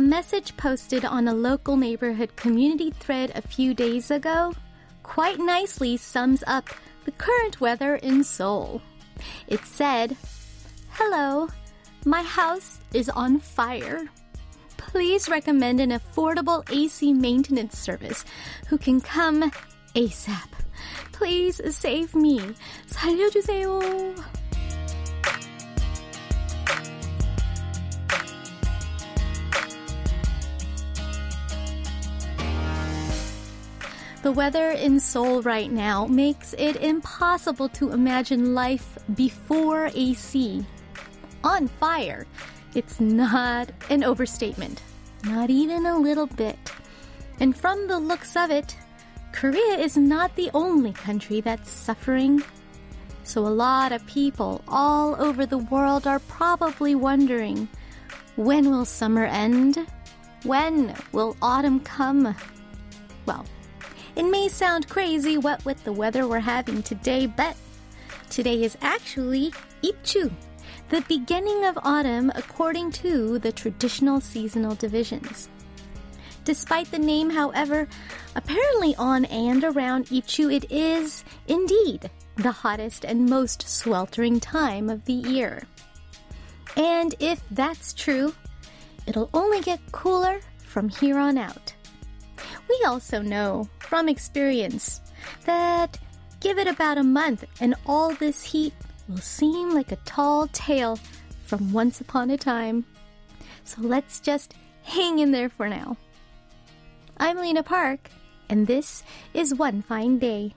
A message posted on a local neighborhood community thread a few days ago quite nicely sums up the current weather in Seoul. It said, Hello, my house is on fire. Please recommend an affordable AC maintenance service who can come ASAP. Please save me. 살려주세요. The weather in Seoul right now makes it impossible to imagine life before AC. On fire. It's not an overstatement. Not even a little bit. And from the looks of it, Korea is not the only country that's suffering. So a lot of people all over the world are probably wondering when will summer end? When will autumn come? Well, it may sound crazy what with the weather we're having today, but today is actually Ipchu, the beginning of autumn according to the traditional seasonal divisions. Despite the name, however, apparently on and around Ipchu it is indeed the hottest and most sweltering time of the year. And if that's true, it'll only get cooler from here on out. We also know from experience that give it about a month and all this heat will seem like a tall tale from once upon a time. So let's just hang in there for now. I'm Lena Park, and this is One Fine Day.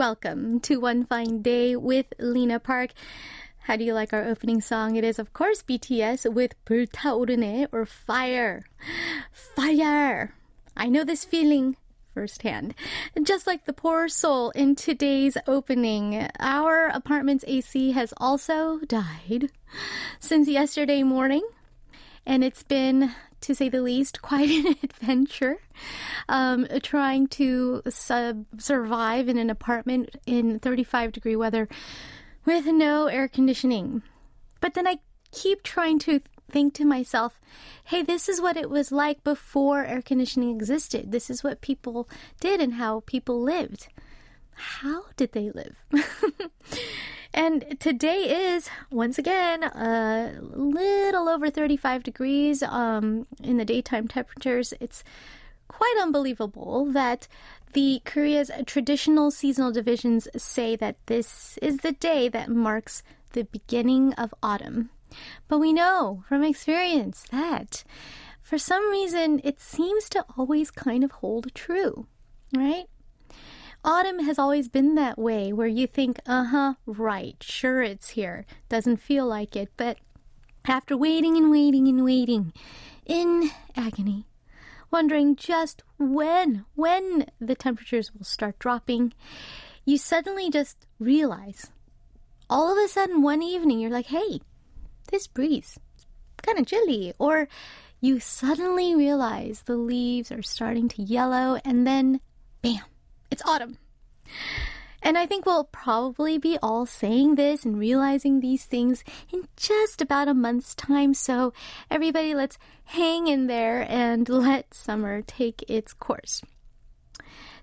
Welcome to One Fine Day with Lena Park. How do you like our opening song? It is, of course, BTS with 불타오르네 or fire. Fire! I know this feeling firsthand. Just like the poor soul in today's opening, our apartment's AC has also died since yesterday morning. And it's been, to say the least, quite an adventure um, trying to sub- survive in an apartment in 35 degree weather with no air conditioning. But then I keep trying to think to myself, hey, this is what it was like before air conditioning existed. This is what people did and how people lived. How did they live? and today is, once again, a little over 35 degrees um, in the daytime temperatures. It's quite unbelievable that the Korea's traditional seasonal divisions say that this is the day that marks the beginning of autumn. But we know from experience that for some reason it seems to always kind of hold true, right? Autumn has always been that way where you think, uh huh, right, sure it's here. Doesn't feel like it, but after waiting and waiting and waiting in agony, wondering just when, when the temperatures will start dropping, you suddenly just realize. All of a sudden, one evening, you're like, hey, this breeze, kind of chilly. Or you suddenly realize the leaves are starting to yellow, and then, bam, it's autumn. And I think we'll probably be all saying this and realizing these things in just about a month's time. So, everybody, let's hang in there and let summer take its course.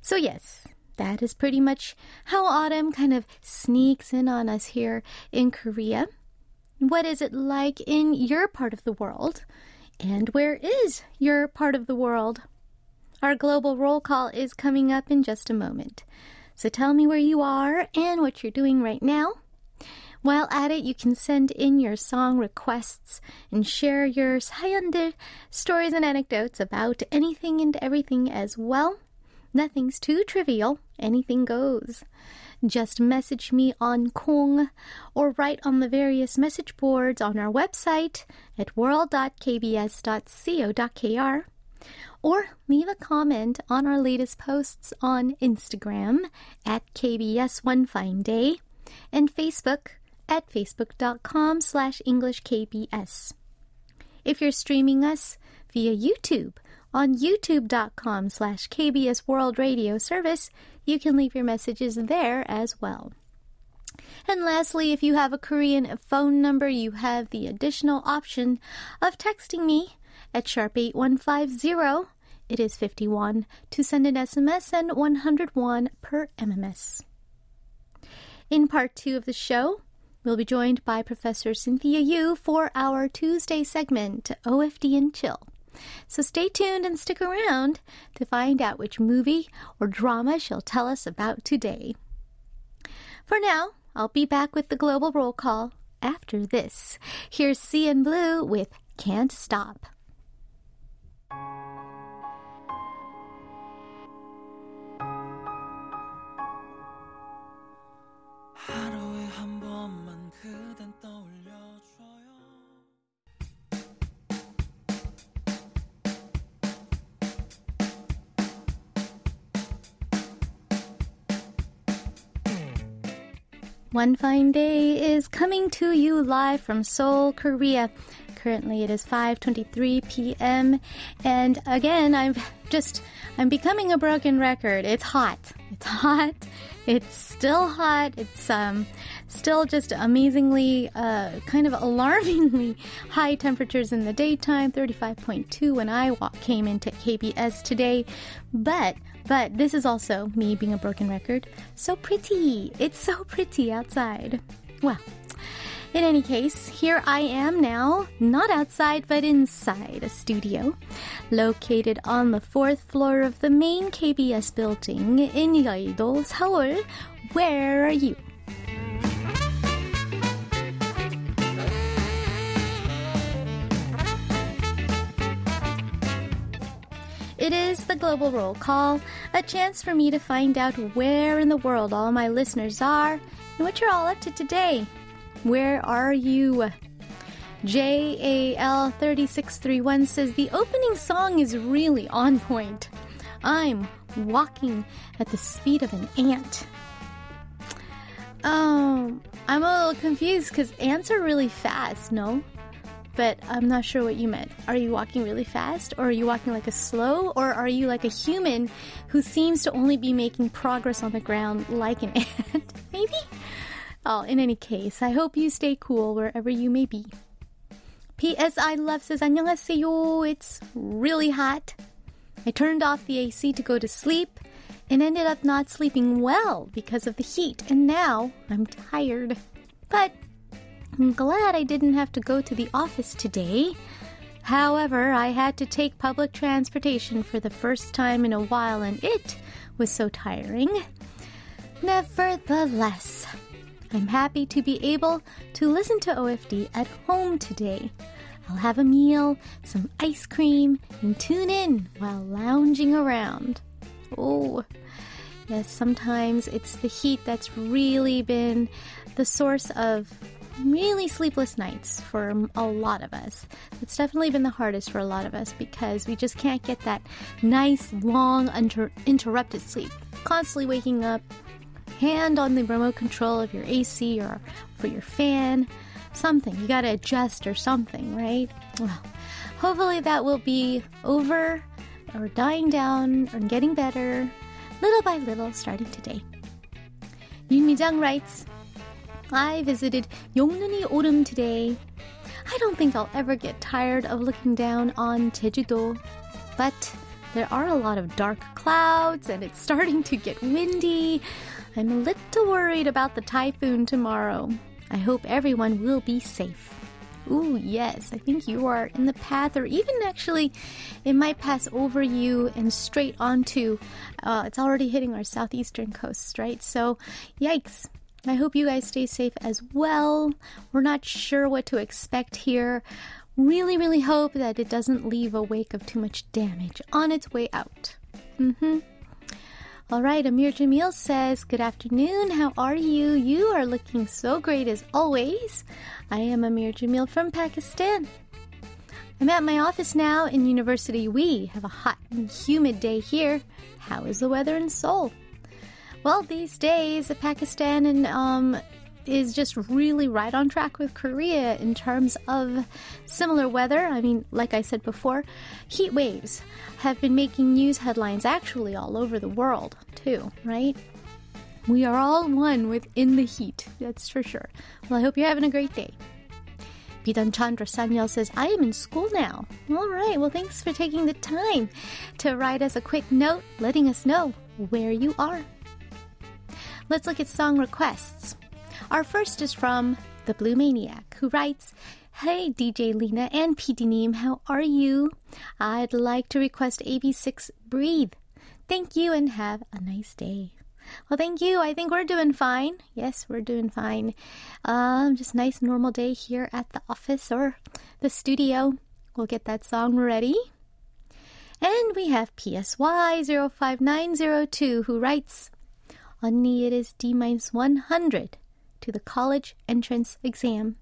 So, yes, that is pretty much how autumn kind of sneaks in on us here in Korea. What is it like in your part of the world? And where is your part of the world? Our global roll call is coming up in just a moment. So tell me where you are and what you're doing right now. While at it, you can send in your song requests and share your 사연들, stories and anecdotes about anything and everything as well. Nothing's too trivial. Anything goes. Just message me on Kong or write on the various message boards on our website at world.kbs.co.kr or leave a comment on our latest posts on Instagram at KBS One Fine Day and Facebook at facebook.com slash EnglishKBS. If you're streaming us via YouTube, on youtube.com slash KBS World Radio Service, you can leave your messages there as well. And lastly, if you have a Korean phone number, you have the additional option of texting me at sharp 8150. It is 51 to send an SMS and 101 per MMS. In part two of the show, we'll be joined by Professor Cynthia Yu for our Tuesday segment, OFD and Chill. So stay tuned and stick around to find out which movie or drama she'll tell us about today. For now, I'll be back with the global roll call after this. Here's CN Blue with Can't Stop. One Fine Day is coming to you live from Seoul, Korea. Currently it is 5:23 p.m. and again I'm just I'm becoming a broken record. It's hot. It's hot. It's still hot. It's um still just amazingly uh kind of alarmingly high temperatures in the daytime, 35.2 when I came into KBS today. But but this is also me being a broken record. So pretty. It's so pretty outside. Well, in any case, here I am now, not outside but inside a studio located on the fourth floor of the main KBS building in Yeouido, Seoul. Where are you? It is the Global Roll Call, a chance for me to find out where in the world all my listeners are and what you're all up to today. Where are you? JAL3631 says the opening song is really on point. I'm walking at the speed of an ant. Um, I'm a little confused because ants are really fast, no? but I'm not sure what you meant. Are you walking really fast, or are you walking like a slow, or are you like a human who seems to only be making progress on the ground like an ant? Maybe? Oh, in any case, I hope you stay cool wherever you may be. P.S. I love says, 안녕하세요. It's really hot. I turned off the AC to go to sleep and ended up not sleeping well because of the heat, and now I'm tired. But I'm glad I didn't have to go to the office today. However, I had to take public transportation for the first time in a while, and it was so tiring. Nevertheless, I'm happy to be able to listen to OFD at home today. I'll have a meal, some ice cream, and tune in while lounging around. Oh, yes, sometimes it's the heat that's really been the source of really sleepless nights for a lot of us. It's definitely been the hardest for a lot of us because we just can't get that nice, long, unter- interrupted sleep. Constantly waking up, hand on the remote control of your AC or for your fan, something. You gotta adjust or something, right? Well, hopefully that will be over or dying down or getting better little by little starting today. Yoon Mi-jung writes, I visited Yongnuni Oreum today. I don't think I'll ever get tired of looking down on Jeju-do, but there are a lot of dark clouds and it's starting to get windy. I'm a little worried about the typhoon tomorrow. I hope everyone will be safe. Ooh, yes, I think you are in the path, or even actually, it might pass over you and straight onto. Uh, it's already hitting our southeastern coast, right? So, yikes. I hope you guys stay safe as well. We're not sure what to expect here. Really, really hope that it doesn't leave a wake of too much damage on its way out. Mm-hmm. All right, Amir Jamil says, Good afternoon. How are you? You are looking so great as always. I am Amir Jamil from Pakistan. I'm at my office now in University. We have a hot and humid day here. How is the weather in Seoul? Well, these days, Pakistan and um, is just really right on track with Korea in terms of similar weather. I mean, like I said before, heat waves have been making news headlines actually all over the world, too, right? We are all one within the heat, that's for sure. Well, I hope you're having a great day. Bidan Chandra Sanyal says, I am in school now. All right, well, thanks for taking the time to write us a quick note letting us know where you are. Let's look at song requests. Our first is from The Blue Maniac, who writes, Hey, DJ Lena and PD Neem, how are you? I'd like to request AB6IX Breathe. Thank you and have a nice day. Well, thank you. I think we're doing fine. Yes, we're doing fine. Um, just nice normal day here at the office or the studio. We'll get that song ready. And we have PSY05902 who writes, 언니, it is D minus 100 to the college entrance exam.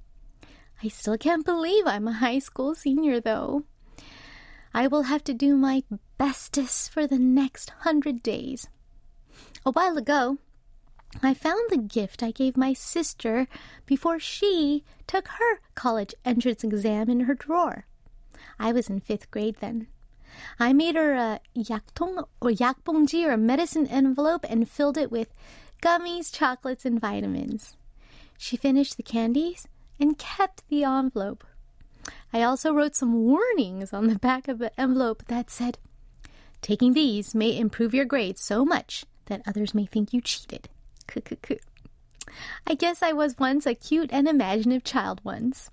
I still can't believe I'm a high school senior, though. I will have to do my bestest for the next hundred days. A while ago, I found the gift I gave my sister before she took her college entrance exam in her drawer. I was in fifth grade then. I made her a yaktong or yakbongji or medicine envelope and filled it with gummies, chocolates, and vitamins. She finished the candies and kept the envelope. I also wrote some warnings on the back of the envelope that said, Taking these may improve your grades so much that others may think you cheated. I guess I was once a cute and imaginative child once.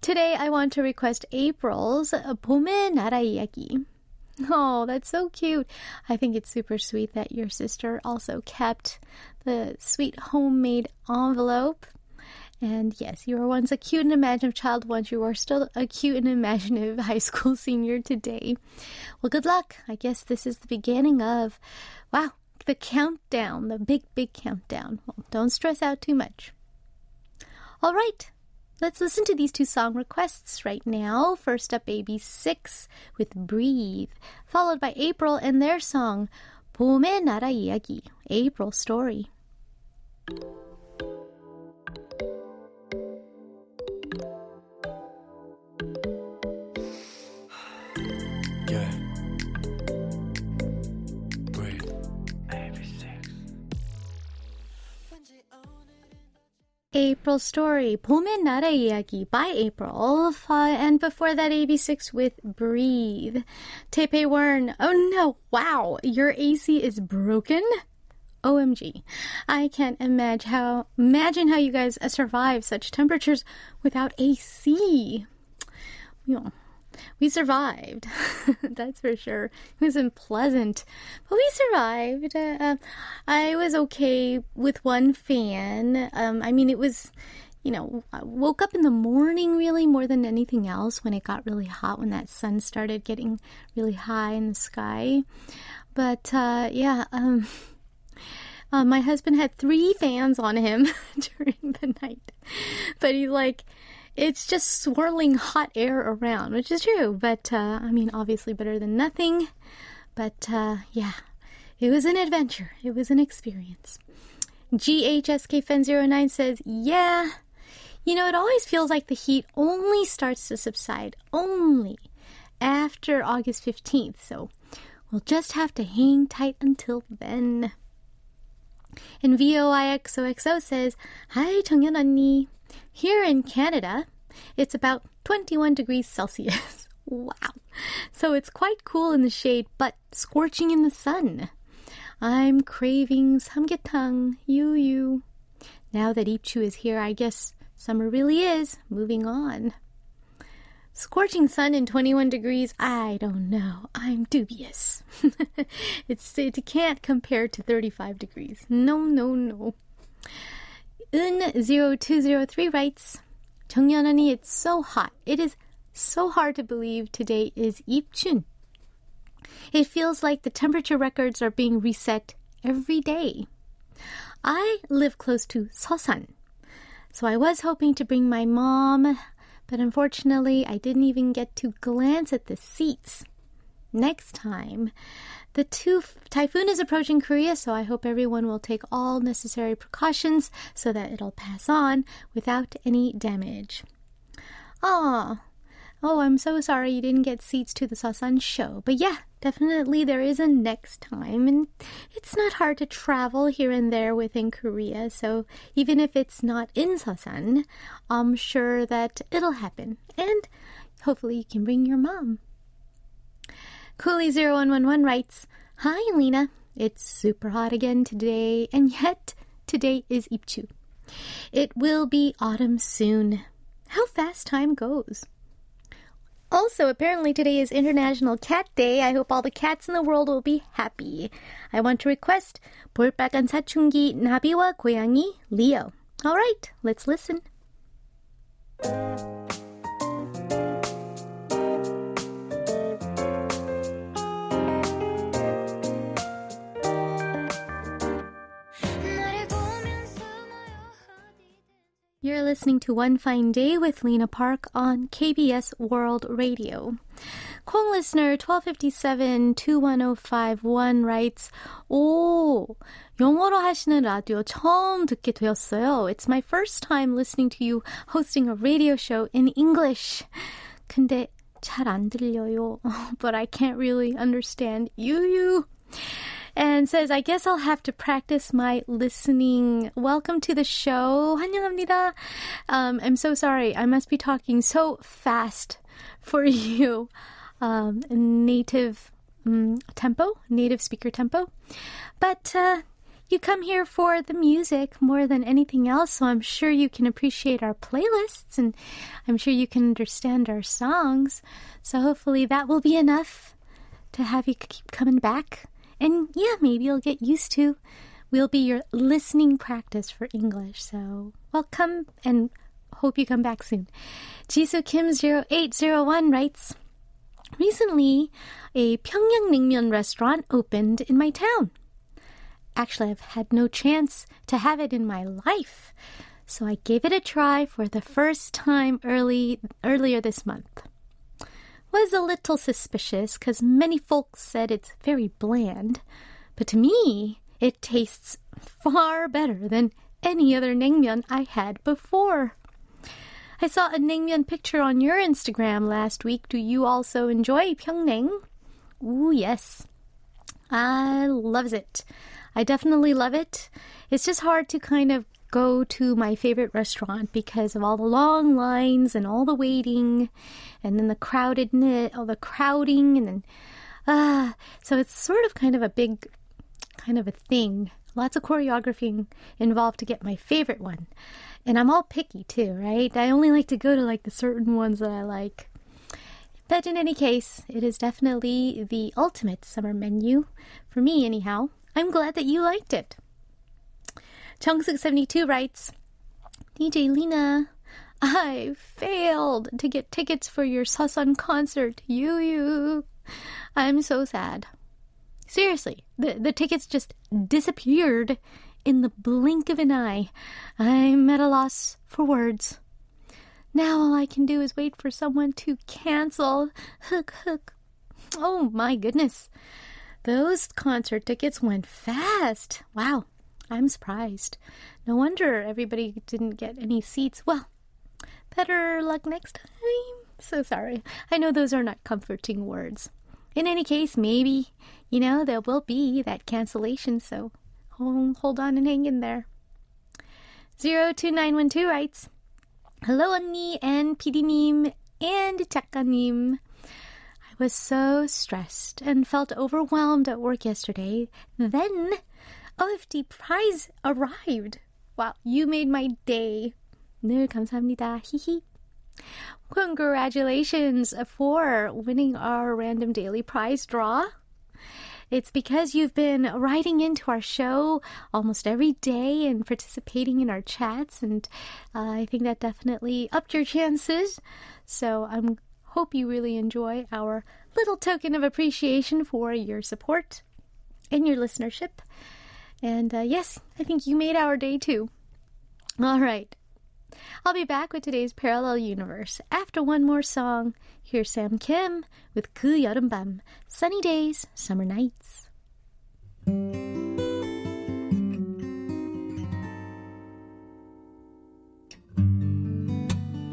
Today I want to request April's 봄의 나라 이야기. Oh, that's so cute. I think it's super sweet that your sister also kept the sweet homemade envelope. And yes, you were once a cute and imaginative child once. You are still a cute and imaginative high school senior today. Well, good luck. I guess this is the beginning of, wow, the countdown, the big, big countdown. Well, don't stress out too much. All right, Let's listen to these two song requests right now. First up, AB6IX with Breathe, followed by April and their song, 봄의 나라 이야기, April Story. April Story, 봄의 나라 이야기 by April. and before that, AB6IX with Breathe. Tepe Wern, oh no, wow, your AC is broken? OMG. I can't imagine how imagine how you guys survive such temperatures without AC. Yeah we survived. That's for sure. It wasn't pleasant, but we survived. Uh, I was okay with one fan. Um, I mean, it was, you know, I woke up in the morning really more than anything else when it got really hot, when that sun started getting really high in the sky. But uh, yeah, um, uh, my husband had three fans on him during the night, but he like it's just swirling hot air around, which is true. But uh, I mean, obviously better than nothing. But uh, yeah, it was an adventure. It was an experience. GHSKFen09 says, yeah. You know, it always feels like the heat only starts to subside only after August 15th. So we'll just have to hang tight until then. And VOIXOXO says, Hi, Chungyeon 언니. Here in Canada, it's about 21 degrees Celsius. wow. So it's quite cool in the shade, but scorching in the sun. I'm craving samgyetang, you, you. Now that Ipchu is here, I guess summer really is moving on. Scorching sun and 21 degrees, I don't know. I'm dubious. it's, it can't compare to 35 degrees. No, no, no. Un0203 writes, 정연언니, it's so hot. It is so hard to believe today is Ipchun. It feels like the temperature records are being reset every day. I live close to Seosan, so I was hoping to bring my mom, but unfortunately I didn't even get to glance at the seats. next time. The two typhoon is approaching Korea, so I hope everyone will take all necessary precautions so that it'll pass on without any damage. Ah, oh, I'm so sorry you didn't get seats to the Sasan show. But yeah, definitely there is a next time. And it's not hard to travel here and there within Korea. So even if it's not in Sasan, I'm sure that it'll happen. And hopefully you can bring your mom. Cooley0111 writes, Hi, Lena. It's super hot again today, and yet today is Ipchu. It will be autumn soon. How fast time goes. Also, apparently today is International Cat Day. I hope all the cats in the world will be happy. I want to request 볼빨간 사춘기 나비와 고양이 Leo. All right, let's listen. You're listening to One Fine Day with Lena Park on KBS World Radio. Kong listener 1257-21051 writes, 오, 영어로 하시는 라디오 처음 듣게 되었어요. It's my first time listening to you hosting a radio show in English. 근데 잘 안 들려요. But I can't really understand you, you and says, I guess I'll have to practice my listening. Welcome to the show. 환영합니다. Um, I'm so sorry. I must be talking so fast for you. Um, native um, tempo, native speaker tempo. But uh, you come here for the music more than anything else, so I'm sure you can appreciate our playlists and I'm sure you can understand our songs. So hopefully that will be enough to have you keep coming back. And yeah, maybe you'll get used to. We'll be your listening practice for English. So welcome and hope you come back soon. Jisoo Kim0801 writes, Recently, a Pyongyang Naengmyeon restaurant opened in my town. Actually, I've had no chance to have it in my life. So I gave it a try for the first time early earlier this month was a little suspicious because many folks said it's very bland, but to me, it tastes far better than any other naengmyeon I had before. I saw a naengmyeon picture on your Instagram last week. Do you also enjoy Pyongyang? Ooh, yes. I loves it. I definitely love it. It's just hard to kind of go to my favorite restaurant because of all the long lines and all the waiting and then the crowdedness, all the crowding and then ah, uh, so it's sort of kind of a big kind of a thing. Lots of choreography involved to get my favorite one. And I'm all picky too, right? I only like to go to like the certain ones that I like. But in any case, it is definitely the ultimate summer menu for me anyhow. I'm glad that you liked it. Chung672 writes, DJ Lena, I failed to get tickets for your Sasan concert. You, you. I'm so sad. Seriously, the, the tickets just disappeared in the blink of an eye. I'm at a loss for words. Now all I can do is wait for someone to cancel. Hook, hook. Oh my goodness. Those concert tickets went fast. Wow. I'm surprised. No wonder everybody didn't get any seats. Well, better luck next time. So sorry. I know those are not comforting words. In any case, maybe, you know, there will be that cancellation, so hold on and hang in there. 02912 writes Hello, Anni and PD님 and Chakanim. I was so stressed and felt overwhelmed at work yesterday. Then OFD prize arrived. Wow, you made my day. 늘 감사합니다. 히히. Congratulations for winning our random daily prize draw. It's because you've been writing into our show almost every day and participating in our chats, and uh, I think that definitely upped your chances. So I hope you really enjoy our little token of appreciation for your support and your listenership. And uh, yes, I think you made our day too. All right. I'll be back with today's Parallel Universe after one more song. Here's Sam Kim with 그 여름밤, Sunny Days, Summer Nights.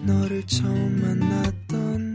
너를 처음 만났던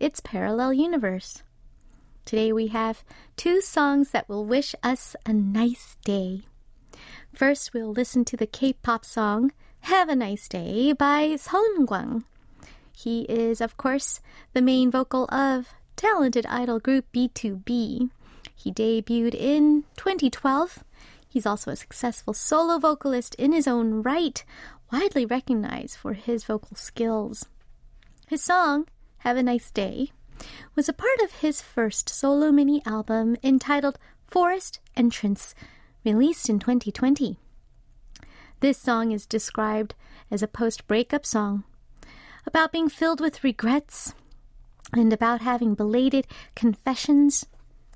its parallel universe. Today we have two songs that will wish us a nice day. First, we'll listen to the K-pop song Have a Nice Day by Seo Eun-kwang. He is, of course, the main vocal of talented idol group BTOB. He debuted in 2012. He's also a successful solo vocalist in his own right, widely recognized for his vocal skills. His song have a Nice Day was a part of his first solo mini album entitled Forest Entrance, released in 2020. This song is described as a post breakup song about being filled with regrets and about having belated confessions,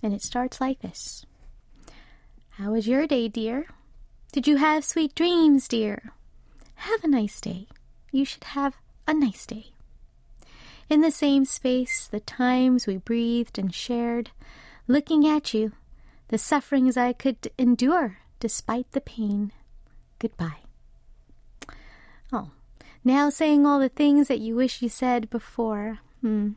and it starts like this How was your day, dear? Did you have sweet dreams, dear? Have a nice day. You should have a nice day in the same space, the times we breathed and shared, looking at you, the sufferings I could endure despite the pain. Goodbye. Oh, now saying all the things that you wish you said before. Hmm.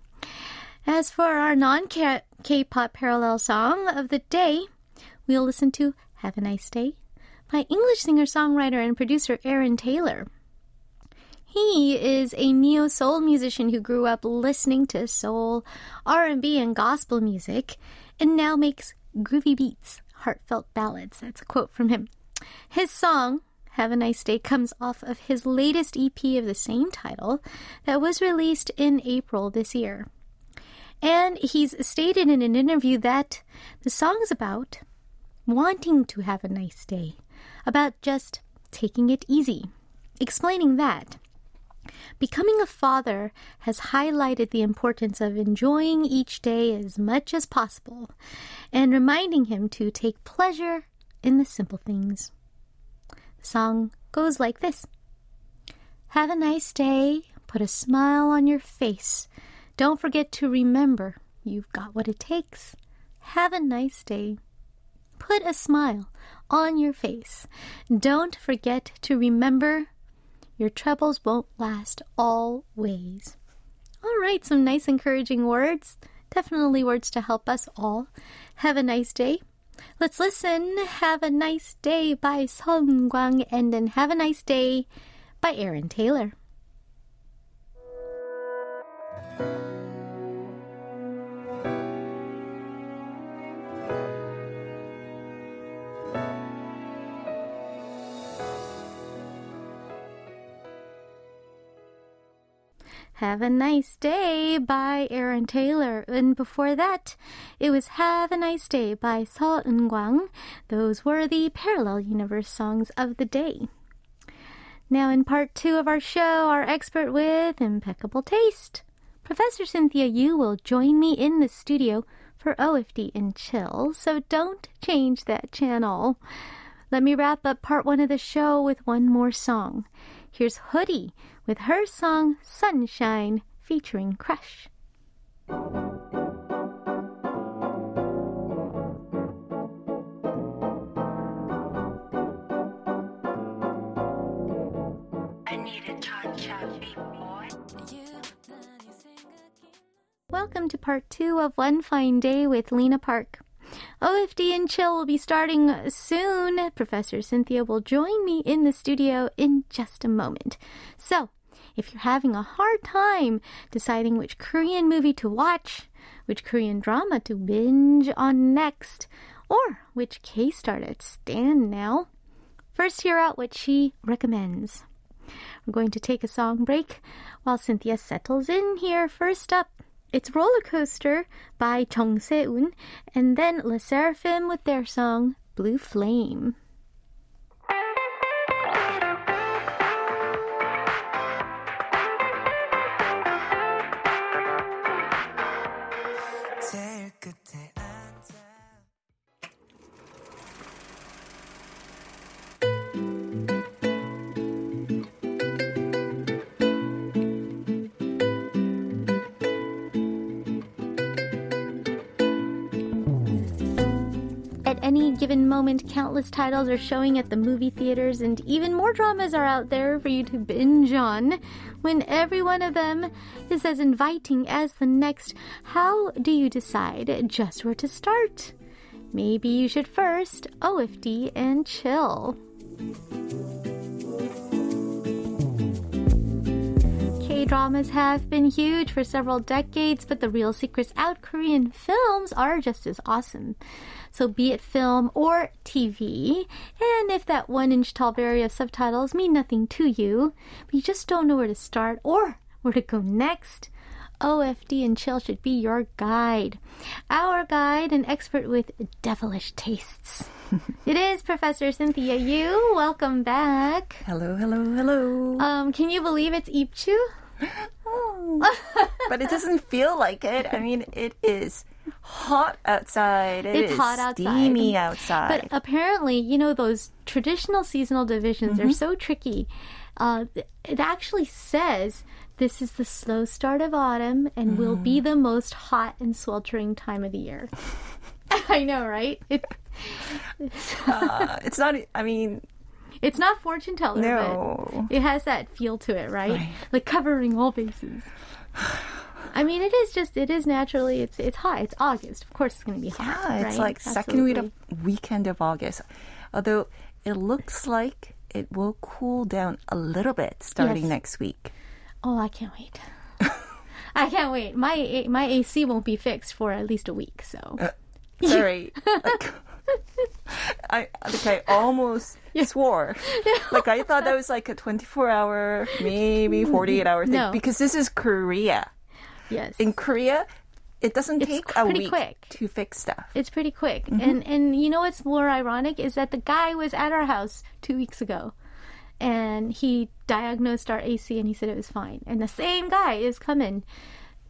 As for our non K pop parallel song of the day, we'll listen to Have a Nice Day by English singer songwriter and producer Aaron Taylor. He is a neo soul musician who grew up listening to soul, R&B, and gospel music, and now makes groovy beats, heartfelt ballads. That's a quote from him. His song have a Nice Day comes off of his latest EP of the same title that was released in April this year. And he's stated in an interview that the song is about wanting to have a nice day, about just taking it easy. Explaining that Becoming a father has highlighted the importance of enjoying each day as much as possible and reminding him to take pleasure in the simple things. The song goes like this Have a nice day, put a smile on your face. Don't forget to remember you've got what it takes. Have a nice day. Put a smile on your face. Don't forget to remember your troubles won't last always. All right, some nice encouraging words. Definitely words to help us all. Have a nice day. Let's listen. Have a nice day by Seo Eun-kwang and then Have a nice day by Aaron Taylor. Have a Nice Day by Aaron Taylor. And before that, it was Have a Nice Day by Seo Eun-kwang. Those were the Parallel Universe songs of the day. Now, in part two of our show, our expert with impeccable taste, Professor Cynthia Yu will join me in the studio for OFD and Chill, so don't change that channel. Let me wrap up part one of the show with one more song. Here's Hoody with her song Sunshine featuring Crush. Welcome to part two of One Fine Day with Lena Park. OFD and Chill will be starting soon. Professor Cynthia will join me in the studio in just a moment. So, if you're having a hard time deciding which Korean movie to watch, which Korean drama to binge on next, or which K star to stand now, first hear out what she recommends. We're going to take a song break while Cynthia settles in here. First up, it's Roller Coaster by Chung Se-un, and then LE SSERAFIM with their song Blue Flame. Given moment, countless titles are showing at the movie theaters, and even more dramas are out there for you to binge on. When every one of them is as inviting as the next, how do you decide just where to start? Maybe you should first OFD and chill. K dramas have been huge for several decades, but the real secrets out Korean films are just as awesome. So, be it film or TV, and if that one inch tall barrier of subtitles mean nothing to you, but you just don't know where to start or where to go next, OFD and Chill should be your guide. Our guide, an expert with devilish tastes. it is Professor Cynthia Yu. Welcome back. Hello, hello, hello. Um, can you believe it's Ipchu? but it doesn't feel like it. I mean, it is hot outside. It It's hot outside. Steamy outside. But apparently, you know, those traditional seasonal divisions Mm-hmm. are so tricky. Uh, it actually says this is the slow start of autumn and will Mm. be the most hot and sweltering time of the year. I know, right? It, uh, it's not. I mean, it's not fortune teller, No. but it has that feel to it, right? Right. Like covering all bases. I mean, it is just it is naturally it's it's hot. It's August, of course it's going to be hot. yeah, it's right? like second week of weekend of August. Although it looks like it will cool down a little bit starting Yes. next week. Oh, I can't wait. I can't wait. My my AC won't be fixed for at least a week. So uh, Sorry. like, I like I almost swore. Like I thought that was like a 24 hour, maybe 48 hour thing No. because this is Korea. Yes. In Korea, it doesn't it's take a week quick. to fix stuff. It's pretty quick. Mm-hmm. And and you know what's more ironic is that the guy was at our house 2 weeks ago and he diagnosed our AC and he said it was fine. And the same guy is coming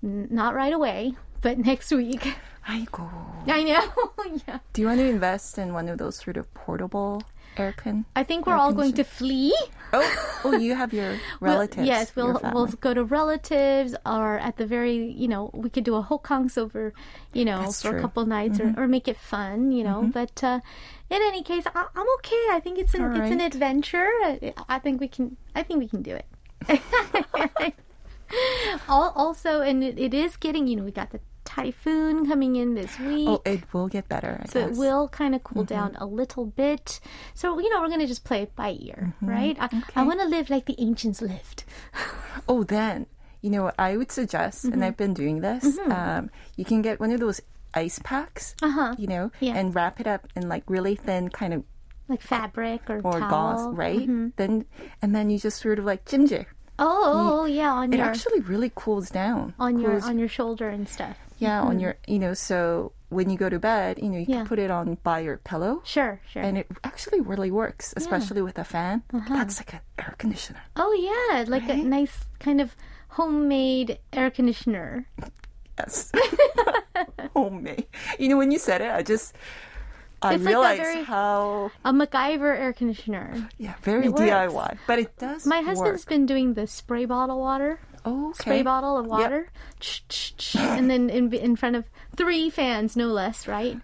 not right away, but next week. I go. I know. yeah. Do you want to invest in one of those sort of portable aircon? I think we're all going to flee. Oh, oh, you have your We'll- relatives. yes, we'll we'll go to relatives, or at the very, you know, we could do a hocance over, you know, That's for a true. Mm-hmm. couple nights, or, or make it fun, you know. But uh, in any case, I, I'm okay. I think it's an All it's an adventure. I, I think we can. I think we can do it. Also, and it, it is getting, you know, we got the typhoon coming in this week. Oh, it will get better. I So it will kind of cool Mm-hmm. down a little bit. So, you know, we're going to just play it by ear, Mm-hmm. right? I, I want to live like the ancients lived. Oh, then you know what I would suggest, Mm-hmm. and I've been doing this. Um, you can get one of those ice packs, Uh-huh. you know, Yeah. and wrap it up in like really thin kind of Like fabric or, or towel. gauze, right? Then and then you just sort of like ginger. Oh, oh, yeah, on It your actually really cools down. on your on your shoulder and stuff. Yeah, on your you know. So when you go to bed, you know, you Yeah. can put it on by your pillow. Sure, sure. And it actually really works, especially with a fan. Uh-huh. That's like an air conditioner. oh yeah, like a nice kind of homemade air conditioner. Yes. Homemade. You know, when you said it, I just I It's like very- how A MacGyver air conditioner. yeah, very DIY. But it does. My husband's work. been doing the spray bottle water. Oh, Spray bottle of water, and then in in front of three fans, no less, right?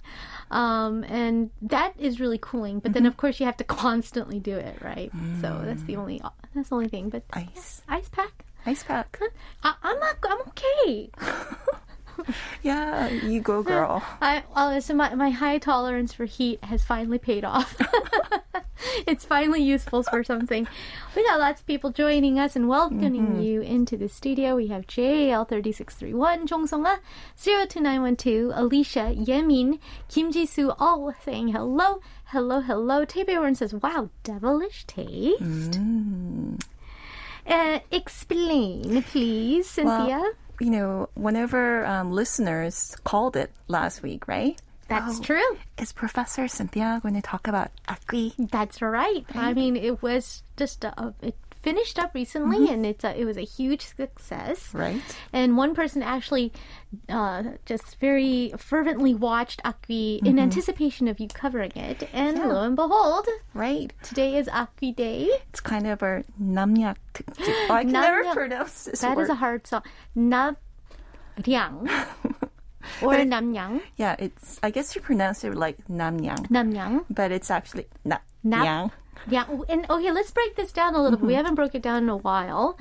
Um, and that is really cooling. But Mm-hmm. then, of course, you have to constantly do it, right? So that's Mm. the only that's the only thing. But Ice. ice pack. Ice pack. I, I'm not. I'm okay. Yeah, you go, girl. I uh, so my my high tolerance for heat has finally paid off. it's finally useful for something. We got lots of people joining us and welcoming Mm-hmm. you into the studio. We have JL3631, Jongsonga, 02912, Alicia, Yemin, Kim Ji-soo, all saying hello, hello, hello. Taebeorn says, wow, devilish taste. Mm. Uh, explain, please, Cynthia. Well, you know, whenever um, listeners called it last week, right? That's Oh, true. Is Professor Cynthia going to talk about akui? That's right. I mean, it was just a, a- finished up recently, mm-hmm. and it's a, it was a huge success. Right. And one person actually uh, just very fervently watched Akvi mm-hmm. in anticipation of you covering it, and yeah. lo and behold, right. Today is Akvi Day. It's kind of our Namnyak. Oh, I can Nam-yak. never pronounce this. That word. is a hard song. Namryang. or it, Namyang. Yeah, it's I guess you pronounce it like Namyang. Namyang. But it's actually Na Nap. Yeah, and okay, let's break this down a little bit. We haven't broke it down in a while.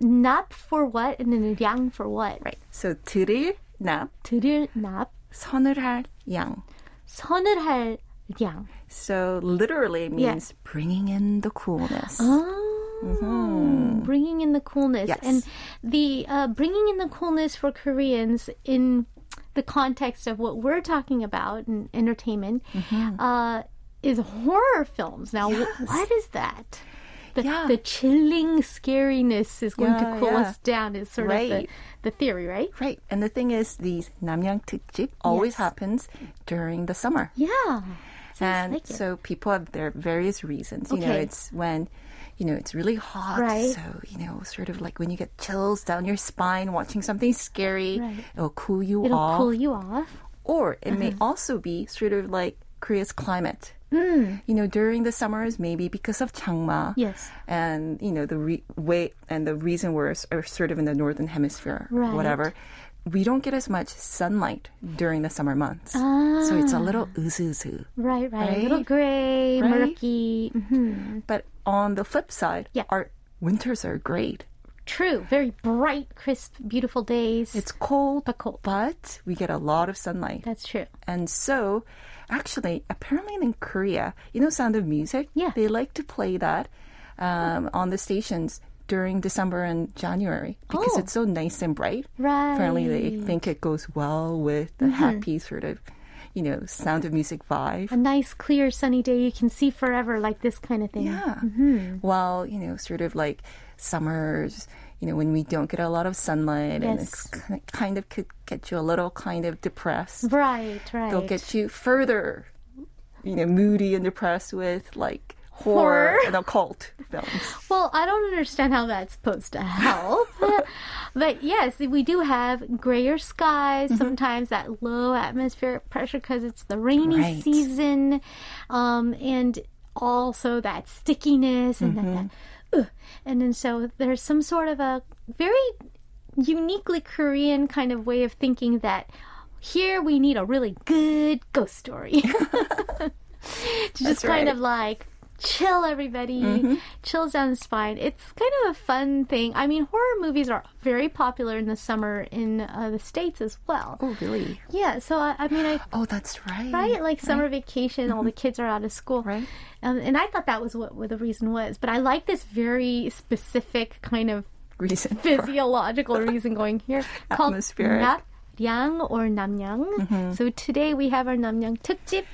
Nap for what, and then yang for what? Right. So 들을 납, 들을 납, 선을 할 양. 선을 할 양. So literally it means bringing in the coolness. Oh, bringing in the coolness. Yes. And the uh, bringing in the coolness for Koreans in the context of what we're talking about in entertainment uh, is horror films. Now, wh- what is that? The, Yeah. the chilling scariness is going Yeah, to cool yeah. us down is sort of the, the theory, right? Right. And the thing is, these namyang 특집 always Yes. happens during the summer. Yeah. and like so people have their various reasons. You know, it's when, you know, it's really hot. Right. So, you know, sort of like when you get chills down your spine watching something scary, Right. it'll cool you off. It'll cool you off. Or it may Uh-huh. also be sort of like Korea's climate. Hmm. You know, during the summers, maybe because of Changma. Yes. And, you know, the re- way and the reason we're are sort of in the northern hemisphere, Right. whatever. We don't get as much sunlight during the summer months. Ah. So it's a little uzuzu. Right, right. A little gray, Right? murky. hmm But on the flip side, Yeah. our winters are great. True. Very bright, crisp, beautiful days. It's cold, But cold. but we get a lot of sunlight. That's true. And so, actually, apparently in Korea, you know, Sound of Music? Yeah. They like to play that um, on the stations during December and January because Oh. it's so nice and bright. Right. Apparently, they think it goes well with the happy sort of, you know, Sound of Music vibe. A nice, clear, sunny day you can see forever, like this kind of thing. Yeah. Mm-hmm. While, you know, sort of like summers, you know, when we don't get a lot of sunlight and it's Yes. ki- kind of could get you a little kind of depressed. Right, right. They'll get you further, you know, moody and depressed with like horror, Horror. and occult films. Well, I don't understand how that's supposed to help. but yes, we do have grayer skies, Mm-hmm. sometimes that low atmospheric pressure because it's the rainy Right. season. Um, and also that stickiness and Mm-hmm. that, that ugh. and then so there's some sort of a very uniquely Korean kind of way of thinking that here we need a really good ghost story to just kind of like chill everybody, chills down the spine. It's kind of a fun thing. I mean, horror movies are very popular in the summer in uh, the states as well. Oh, really? Yeah, so I, I mean, I Oh, that's right. right like summer vacation, all the kids are out of school, Right. Um, and I thought that was what, what the reason was. But I like this very specific kind of Reason. physiological reason going here called Atmospheric. Namyang or Namyang. Mm-hmm. So today we have our Namyang 특집,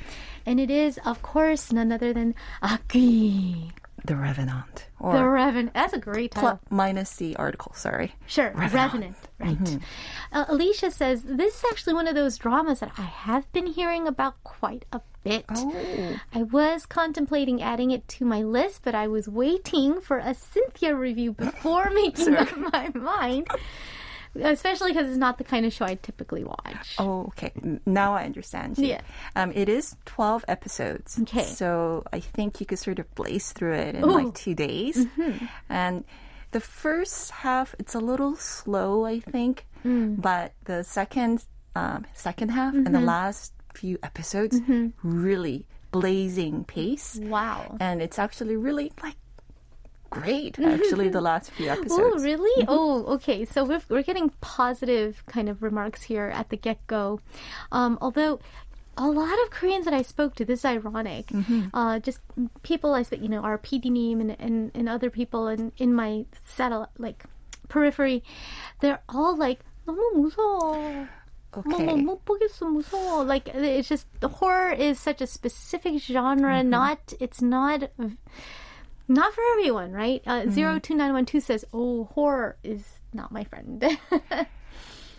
and it is, of course, none other than Aki, The Revenant. Or the Revenant. That's a great title. minus the article, sorry. Sure, Revenant. Revenant. Right. Uh, Alicia says this is actually one of those dramas that I have been hearing about quite a bit. Oh. I was contemplating adding it to my list, but I was waiting for a Cynthia review before making up my mind. Especially because it's not the kind of show I typically watch. Oh, okay. Now I understand. you. Yeah. Um, it is 12 episodes. Okay. So I think you could sort of blaze through it in Ooh. like two days. And the first half, it's a little slow, I think. But the second, um, second half and the last few episodes, really blazing pace. Wow. And it's actually really like great, actually, the last few Oh, episodes. really? Oh, okay. So we're, we're getting positive kind of remarks here at the get go. Um, although a lot of Koreans that I spoke to, this is ironic. Uh, just people I spoke, you know, our PD님 and, and, and other people in, in my satellite, like, periphery, they're all like, 너무 무서워. Okay. 어머, 못 보겠어, 무서워. Like, it's just, the horror is such a specific genre, not, it's not, not for everyone, right? Uh, 02912 says, oh, horror is not my friend.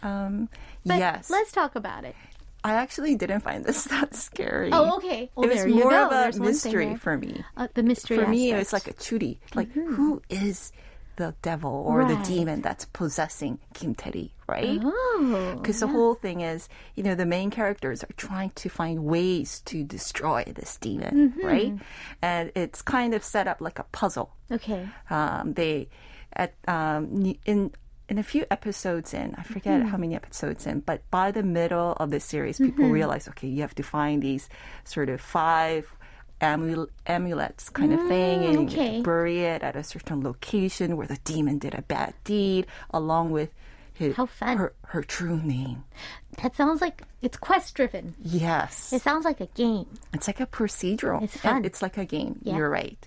Um, But yes. let's talk about it. I actually didn't find this that scary. Oh, okay. Oh, it was more of a There's mystery for me. Uh, the mystery For me, it was like a churi. Like, who is the devil or the demon that's possessing Kim Tae-ri, right? Oh. Because the whole thing is, you know, the main characters are trying to find ways to destroy this demon, Mm-hmm. right? And it's kind of set up like a puzzle. Okay. Um, they at um, in in a few episodes in, I forget Mm-hmm. how many episodes in, but by the middle of the series, people Mm-hmm. realize, okay, you have to find these sort of five amul- amulets kind of thing, and you okay. bury it at a certain location where the demon did a bad deed, along with his, How fun. her her true name. That sounds like it's quest driven. Yes, It sounds like a game. it's like a procedural. It's and fun. It's like a game. Yeah. You're right.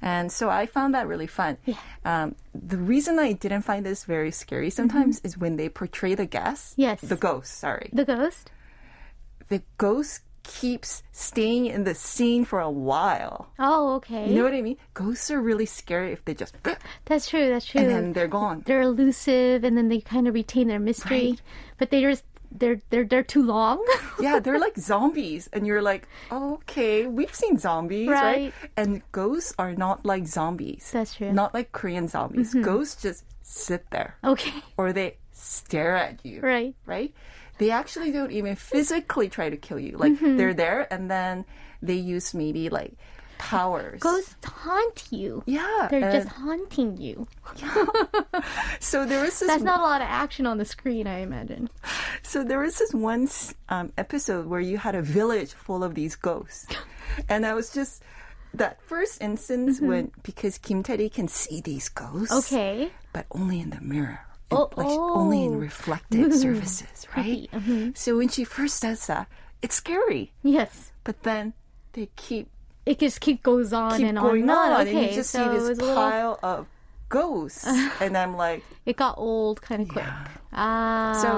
And so I found that really fun. Um, the reason I didn't find this very scary sometimes is when they portray the guest. Mm-hmm. Yes. The ghost, sorry. The ghost? The ghost keeps staying in the scene for a while. Oh, okay. You know what I mean? Ghosts are really scary if they just that's true. That's true. and then they're gone. they're elusive, and then they kind of retain their mystery, but they just they're they're they're too long. yeah, they're like zombies, and you're like, okay, we've seen zombies, right? Right. And ghosts are not like zombies. That's true. Mm-hmm. Not like Korean zombies. Ghosts just sit there, okay. or they stare at you, Right. Right? They actually don't even physically try to kill you. Like Mm-hmm. they're there, and then they use maybe like powers. Ghosts haunt you. Yeah, They're just haunting you. So there was this That's not a lot of action on the screen, I imagine. So there was this one um, episode where you had a village full of these ghosts, and I was just that first instance when because Kim Tae can see these ghosts, Mm-hmm. Okay. but only in the mirror. Oh, like only in oh. reflective surfaces, right? mm-hmm. So when she first says that, it's scary. Yes. But then they keep It just keep goes on keep and going on. on, and and Okay, you just so see this a little- of ghosts, and I'm like, It got old kind of quick. Ah. so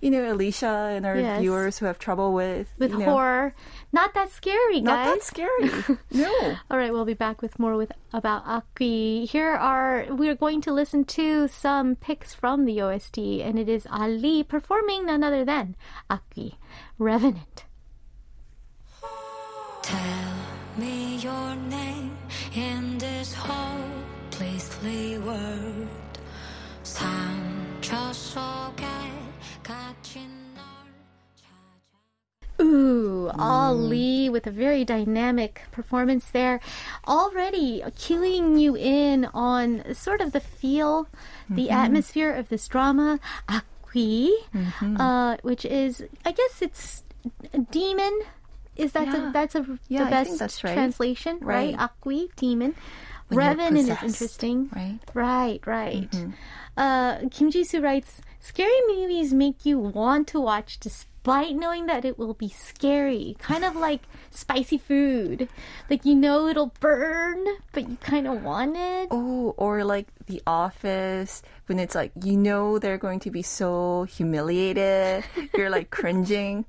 you know, Alicia and our Yes. viewers who have trouble with with you know, horror, not that scary, guys. Not that scary. no. All right, we'll be back with more with about Aki. Here are we're going to listen to some picks from the OST, and it is Ali performing none other than Aki, Revenant. Tell me your name in this hopelessly Ooh, with a very dynamic performance there. Already cueing you in on sort of the feel, mm-hmm. the atmosphere of this drama, Akui, mm-hmm. uh, which is, I guess it's demon. Is that yeah. a, that's a, yeah, the best translation, right? right? Akui, demon. Revenant is interesting. right? Right, right. Uh, Kim Ji-soo writes, scary movies make you want to watch despite knowing that it will be scary. Kind of like spicy food. Like you know it'll burn, but you kind of want it. Oh, or like The Office, when it's like, you know, they're going to be so humiliated. You're like cringing.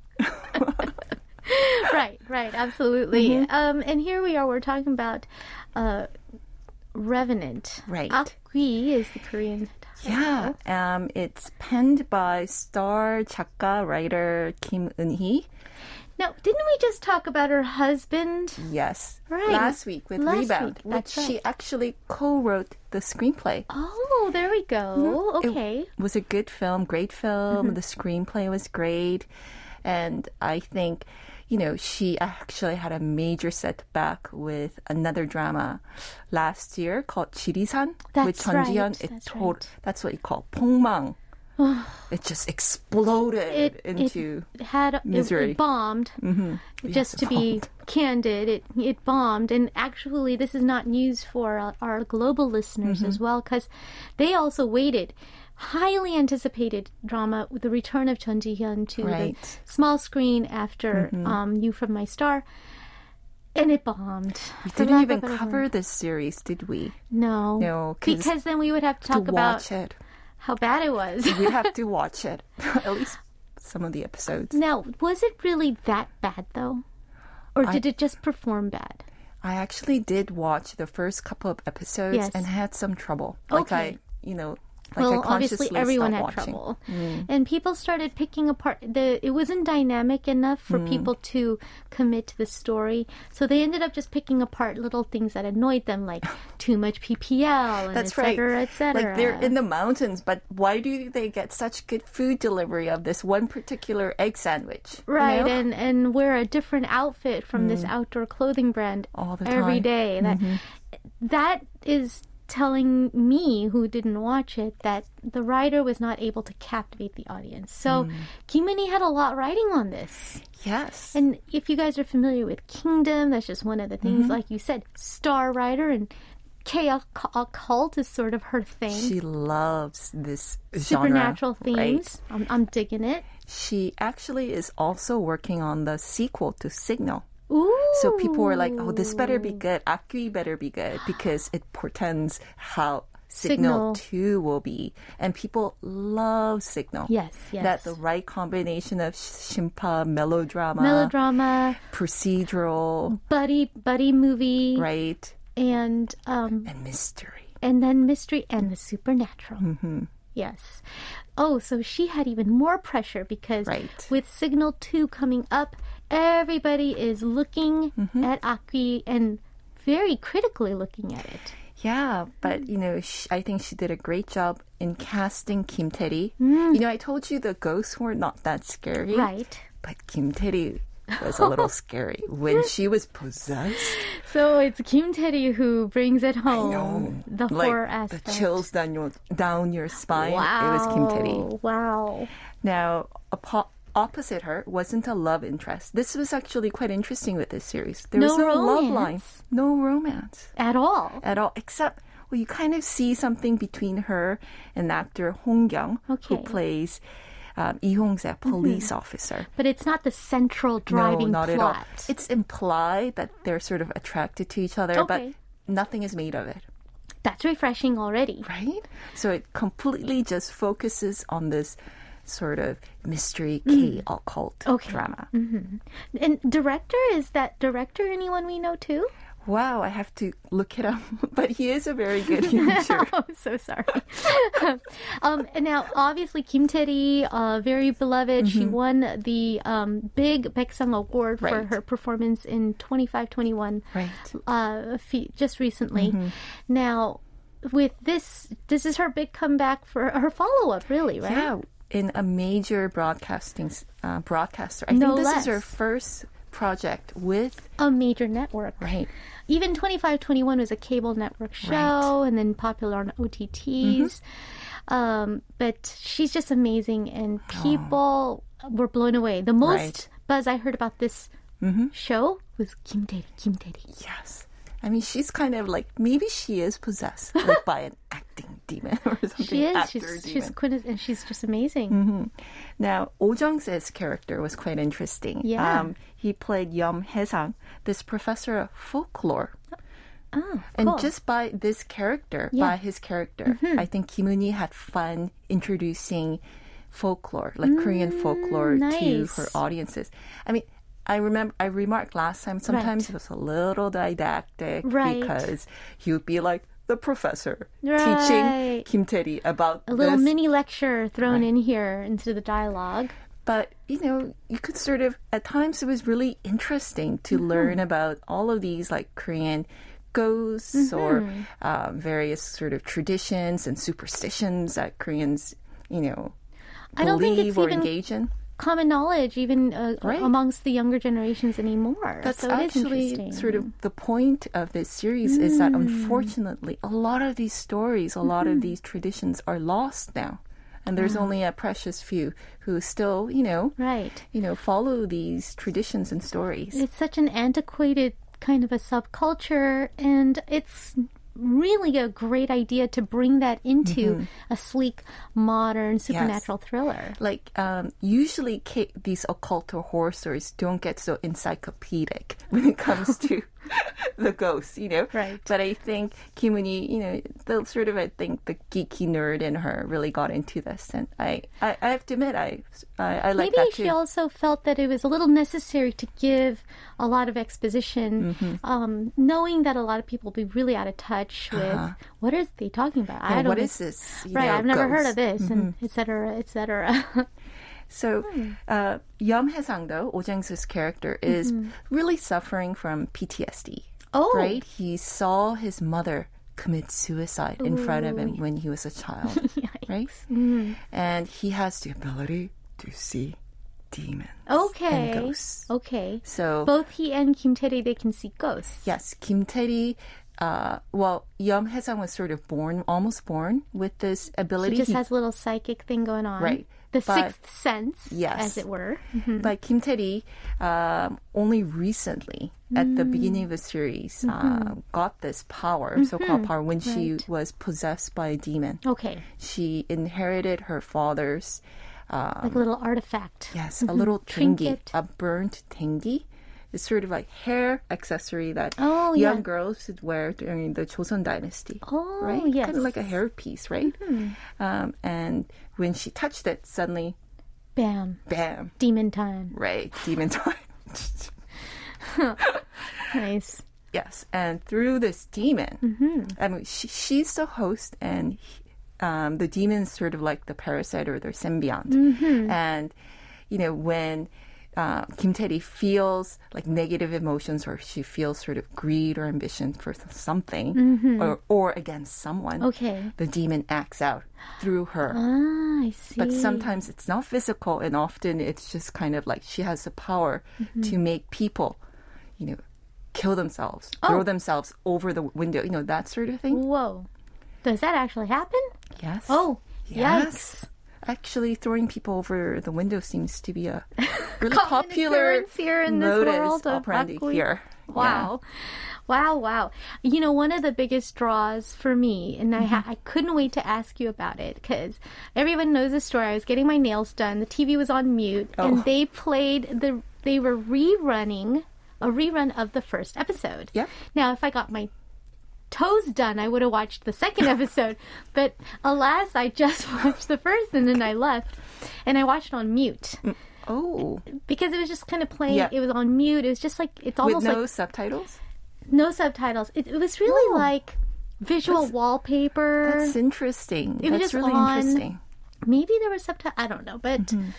right, right, absolutely. Mm-hmm. Um, and here we are, we're talking about uh, Revenant. Right. Akwi is the Korean title. Yeah. Um, it's penned by star 작가 writer Kim Eun-hee. Now, didn't we just talk about her husband? Yes. Right. Last week with Last Rebound, week, which she actually co-wrote the screenplay. Oh, there we go. It Okay. was a good film, great film. Mm-hmm. The screenplay was great. And I think, you know, she actually had a major setback with another drama last year called Jirisan with That's Chun Ji-hyun. right, It that's tot- right. that's what you call pongmang. it just exploded it, into it had it- misery. It, bombed. Mm-hmm. Just to be candid, it it bombed, and actually, this is not news for uh, our global listeners Mm-hmm. as well, because they also waited highly anticipated drama, with the return of Chun Ji Hyun to Right. the small screen after um, You from My Star, and it bombed. We didn't even of a better cover word. this series, did we? No, No, 'cause because then we would have to To talk about watch it. how bad it was. We have to watch it. At least some of the episodes. now, was it really that bad though, or did it just perform bad? I actually did watch the first couple of episodes Yes. and had some trouble. Like Okay. I, you know, like well, obviously everyone had watching. trouble, Mm. and people started picking apart. The it wasn't dynamic enough for Mm. people to commit to the story, so they ended up just picking apart little things that annoyed them, like too much PPL and That's et right. et cetera. Like they're in the mountains, but why do they get such good food delivery of this one particular egg sandwich? you Right, know? and and wear a different outfit from this outdoor clothing brand Mm. Every. Mm-hmm. That that is telling me who didn't watch it that the writer was not able to captivate the audience. So Mm. Kim Eun-hee had a lot writing on this. yes. And if you guys are familiar with Kingdom, that's just one of the things. Mm-hmm. Like you said, Star Writer and K occult is sort of her thing. she loves this Supernatural genre, right? themes. I'm, I'm digging it. She actually is also working on the sequel to Signal. Ooh. So people were like, "Oh, this better be good. Akui better be good because it portends how Signal, Signal. 2 will be." And people love Signal. Yes, yes. That's the right combination of shimpa, melodrama, melodrama, procedural, buddy buddy movie, right? and um, And mystery. and then mystery and the supernatural. Mm-hmm. Yes. Oh, so she had even more pressure because Right. with Signal 2 coming up, everybody is looking Mm-hmm. at Aki and very critically looking at it. Yeah, but you know, sh I think she did a great job in casting Kim Tae-ri. You know, I told you the ghosts were not that scary, Right. But Kim Tae-ri was a little scary when she was possessed. So it's Kim Tae who brings it home. The like horror the chills down your down your spine. Wow. It was Kim Tae-ri. Wow. Now, apo- opposite her wasn't a love interest. This was actually quite interesting with this series. There was No no love line, romance? no romance At all. at all, except well, you kind of see something between her and actor Hong Kyung, who Okay. Mm-hmm. plays um, Lee Hong-se, police officer. But it's not the central driving no, not plot. at all. It's implied that they're sort of attracted to each other, but nothing is made of it. That's refreshing already. right? So it completely just focuses on this sort of mystery K occult Mm. Okay. drama. And director is that director anyone we know too? Wow, I have to look it up, but he is a very good oh, I'm so sorry. um, and now, obviously, Kim Tae-ri, uh, very beloved. She won the um, big Baeksang Award for Mm-hmm. Her performance in 2521 Right. uh, just recently. Mm-hmm. Now, with this, this is her big comeback for her follow-up, really, right? Yeah, in a major broadcasting uh, broadcaster. I No think this is her first project with A major network. right. Even 2521 was a cable network show and then popular on OTTs. Um, but she's just amazing and people were blown away. The most Right. buzz I heard about this show was Kim Tae-ri, Kim Tae-ri. Yes. I mean, she's kind of like maybe she is possessed like by an acting demon or something. She is. Actor She's, demon. she's and she's just amazing. Now, Oh Jung-se's character was quite interesting. Yeah. Um, he played Yeom Hae-sang, this professor of folklore. Oh, And cool. just by this character, Yeah. Mm-hmm. by his character, I think Kim Eun-hee had fun introducing folklore, like Korean folklore, to Mm, her audiences. I mean, I remember I remarked last time sometimes it was a little didactic Right. because he would be like the professor Right. teaching Kim Tae-ri about a little this mini lecture thrown in here into the dialogue. but you know you could sort of at times it was really interesting to Mm-hmm. learn about all of these like korean ghosts or um, various sort of traditions and superstitions that koreans you know I don't think believe it's or even engage in common knowledge even uh, Right. amongst the younger generations anymore. that's so actually sort of the point of this series is that Mm. unfortunately a lot of these stories a lot Mm-hmm. of these traditions are lost now and there's only a precious few who still you know right. you know follow these traditions and stories It's such an antiquated kind of a subculture, and it's really a great idea to bring that into Mm-hmm. a sleek, modern supernatural thriller. Like um, usually, these occult or horror stories don't get so encyclopedic when it comes to the ghosts, you know. Right. But I think Kim Eun-hee, you know, the sort of I think the geeky nerd in her really got into this, and I I, I have to admit I I, I like Maybe that too. she also felt that it was a little necessary to give a lot of exposition, Mm-hmm. um, knowing that a lot of people will be really out of touch with what are they talking about. I Uh-huh. Don't what know. is this? Right, know, I've never heard of ghost? this, and et cetera, So, uh, Yeom Hae-sang, though, Oh Jung-se's character, is really suffering from PTSD. Oh. Right? He saw his mother commit suicide in front of him when he was a child. right? And he has the ability to see demons okay. and ghosts. Okay. So, Both he and Kim Tae-ri, they can see ghosts. yes, Kim Tae uh, well, Yeom Hae-sang was sort of born, almost born with this ability. He just He- has a little psychic thing going on. Right. The But- sixth sense, Yes. as it were. But Kim Tae um, only recently, at the beginning of the series, uh, got this power, so-called power, when she was possessed by a demon. Okay. She inherited her father's, uh, Like a little artifact. yes, a little tengi, a burnt tengi. It's sort of like hair accessory that Oh, young yeah. girls would wear during the Joseon dynasty. Oh, right? yes. Kind of like a hairpiece, right? Um, and when she touched it, suddenly, Bam. bam, Demon time. right, demon time. Nice. Yes, and through this demon, Mm-hmm. I mean, she, she's the host, and he- um, the demon's sort of like the parasite or the symbiont. Mm-hmm. And you know, when uh, Kim Tae-ri feels like negative emotions, or she feels sort of greed or ambition for something, or or against someone, Mm-hmm. Okay. the demon acts out through her. Ah, I see. But sometimes it's not physical, and often it's just kind of like she has the power Mm-hmm. to make people, you know, kill themselves, throw Oh. themselves over the window, you know, that sort of thing. Whoa. Does that actually happen? Yes. Oh, yes. Actually, throwing people over the window seems to be a really popular here in this world of operandi buckwheat. here. Wow. Wow, wow. You know, one of the biggest draws for me, and I, mm-hmm. ha- I couldn't wait to ask you about it because everyone knows the story. I was getting my nails done, the TV was on mute, Oh. and they played the, they were rerunning a rerun of the first episode. Yeah. Now, if I got my toes done, I would have watched the second episode. but alas, I just watched the first and then I left. And I watched it on mute Oh, because it was just kind of playing. Yeah. It was on mute. It was just like, it's with almost no like subtitles. no subtitles. It, it was really Oh. like visual wallpaper. That's interesting. It was That's just really on- interesting. Maybe there was subtitles. I don't know. But Mm-hmm.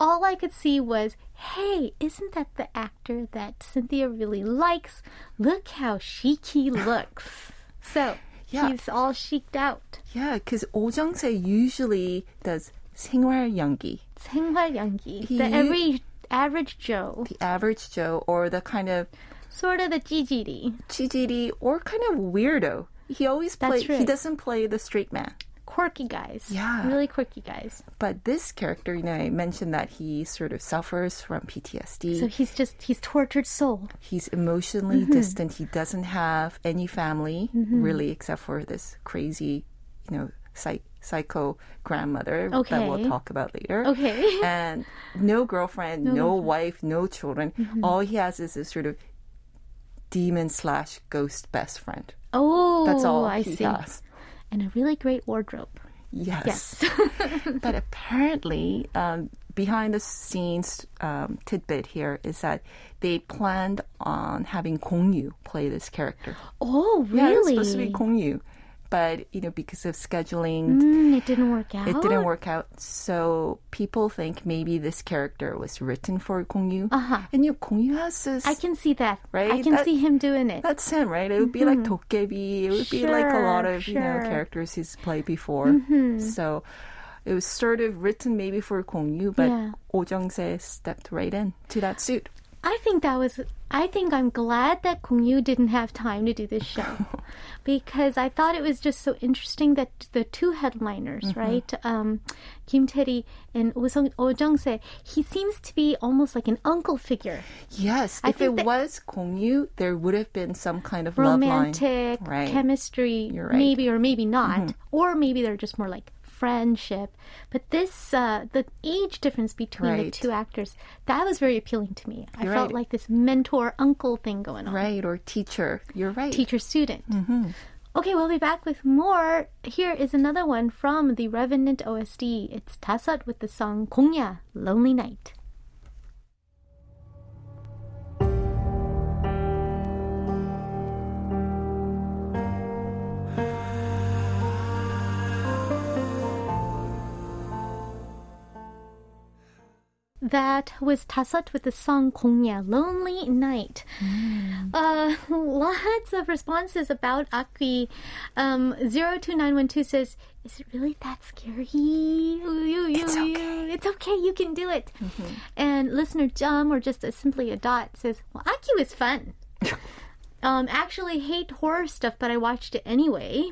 all I could see was, hey, isn't that the actor that Cynthia really likes? Look how chic he looks. So Yeah. he's all cheeked out. Yeah, because Oh Jung-se usually does 생활 연기. 생활 연기. He- The every average Joe. the average Joe or the kind of Sort of the 찌질이. chijiri or kind of weirdo. He always That's play. He right. doesn't play the straight man. Quirky guys. Yeah. Really quirky guys. But this character, you know, I mentioned that he sort of suffers from PTSD. So he's just, he's tortured soul. He's emotionally Mm-hmm. distant. He doesn't have any family, really, except for this crazy, you know, psych- psycho grandmother that we'll talk about later. Okay. And no girlfriend, no, wife, no children. Mm-hmm. All he has is this sort of demon slash ghost best friend. Oh, That's all I he see. has. And a really great wardrobe. Yes. Yes. but apparently, um, behind the scenes um, tidbit here is that they planned on having Gong Yu play this character. oh, really? Yeah, it was supposed to be Gong Yu, but you know because of scheduling, Mm, it didn't work out. it didn't work out. So people think maybe this character was written for Gong Yu. Uh-huh. And you know, Gong Yu has this. I can see that. Right? I can That- see him doing it. that's him, right? It would be like Dokkaebi. It would be like a lot Sure, of you know characters he's played before. So it was sort of written maybe for Gong Yu, but Yeah. Oh Jung-se stepped right in to that suit. I think that was. I think I'm glad that Gong Yu didn't have time to do this show, because I thought it was just so interesting that the two headliners, Mm-hmm. right, um, Kim Tae-ri and Oh Oh Jung-se, he seems to be almost like an uncle figure, Yes, I if it was Gong Yu, there would have been some kind of love line. romantic Right. chemistry, You're right. Mm-hmm. maybe or maybe not, or maybe they're just more like friendship. But this, uh, the age difference between the two actors, that was very appealing to me. I You're felt right. like this mentor uncle thing going on. Right, or teacher. You're right. teacher student. Mm-hmm. Okay, we'll be back with more. Here is another one from the Revenant OST. It's Tasat with the song 공야, Lonely Night. That was Tasat with the song 공야, Lonely Night. Uh, lots of responses about Akvi. Um, 02912 says, Is it really that scary? It's okay. It's okay, you can do it. And listener Jum, or just a, simply a dot, says, Well, Aki was fun. um, actually hate horror stuff, but I watched it anyway.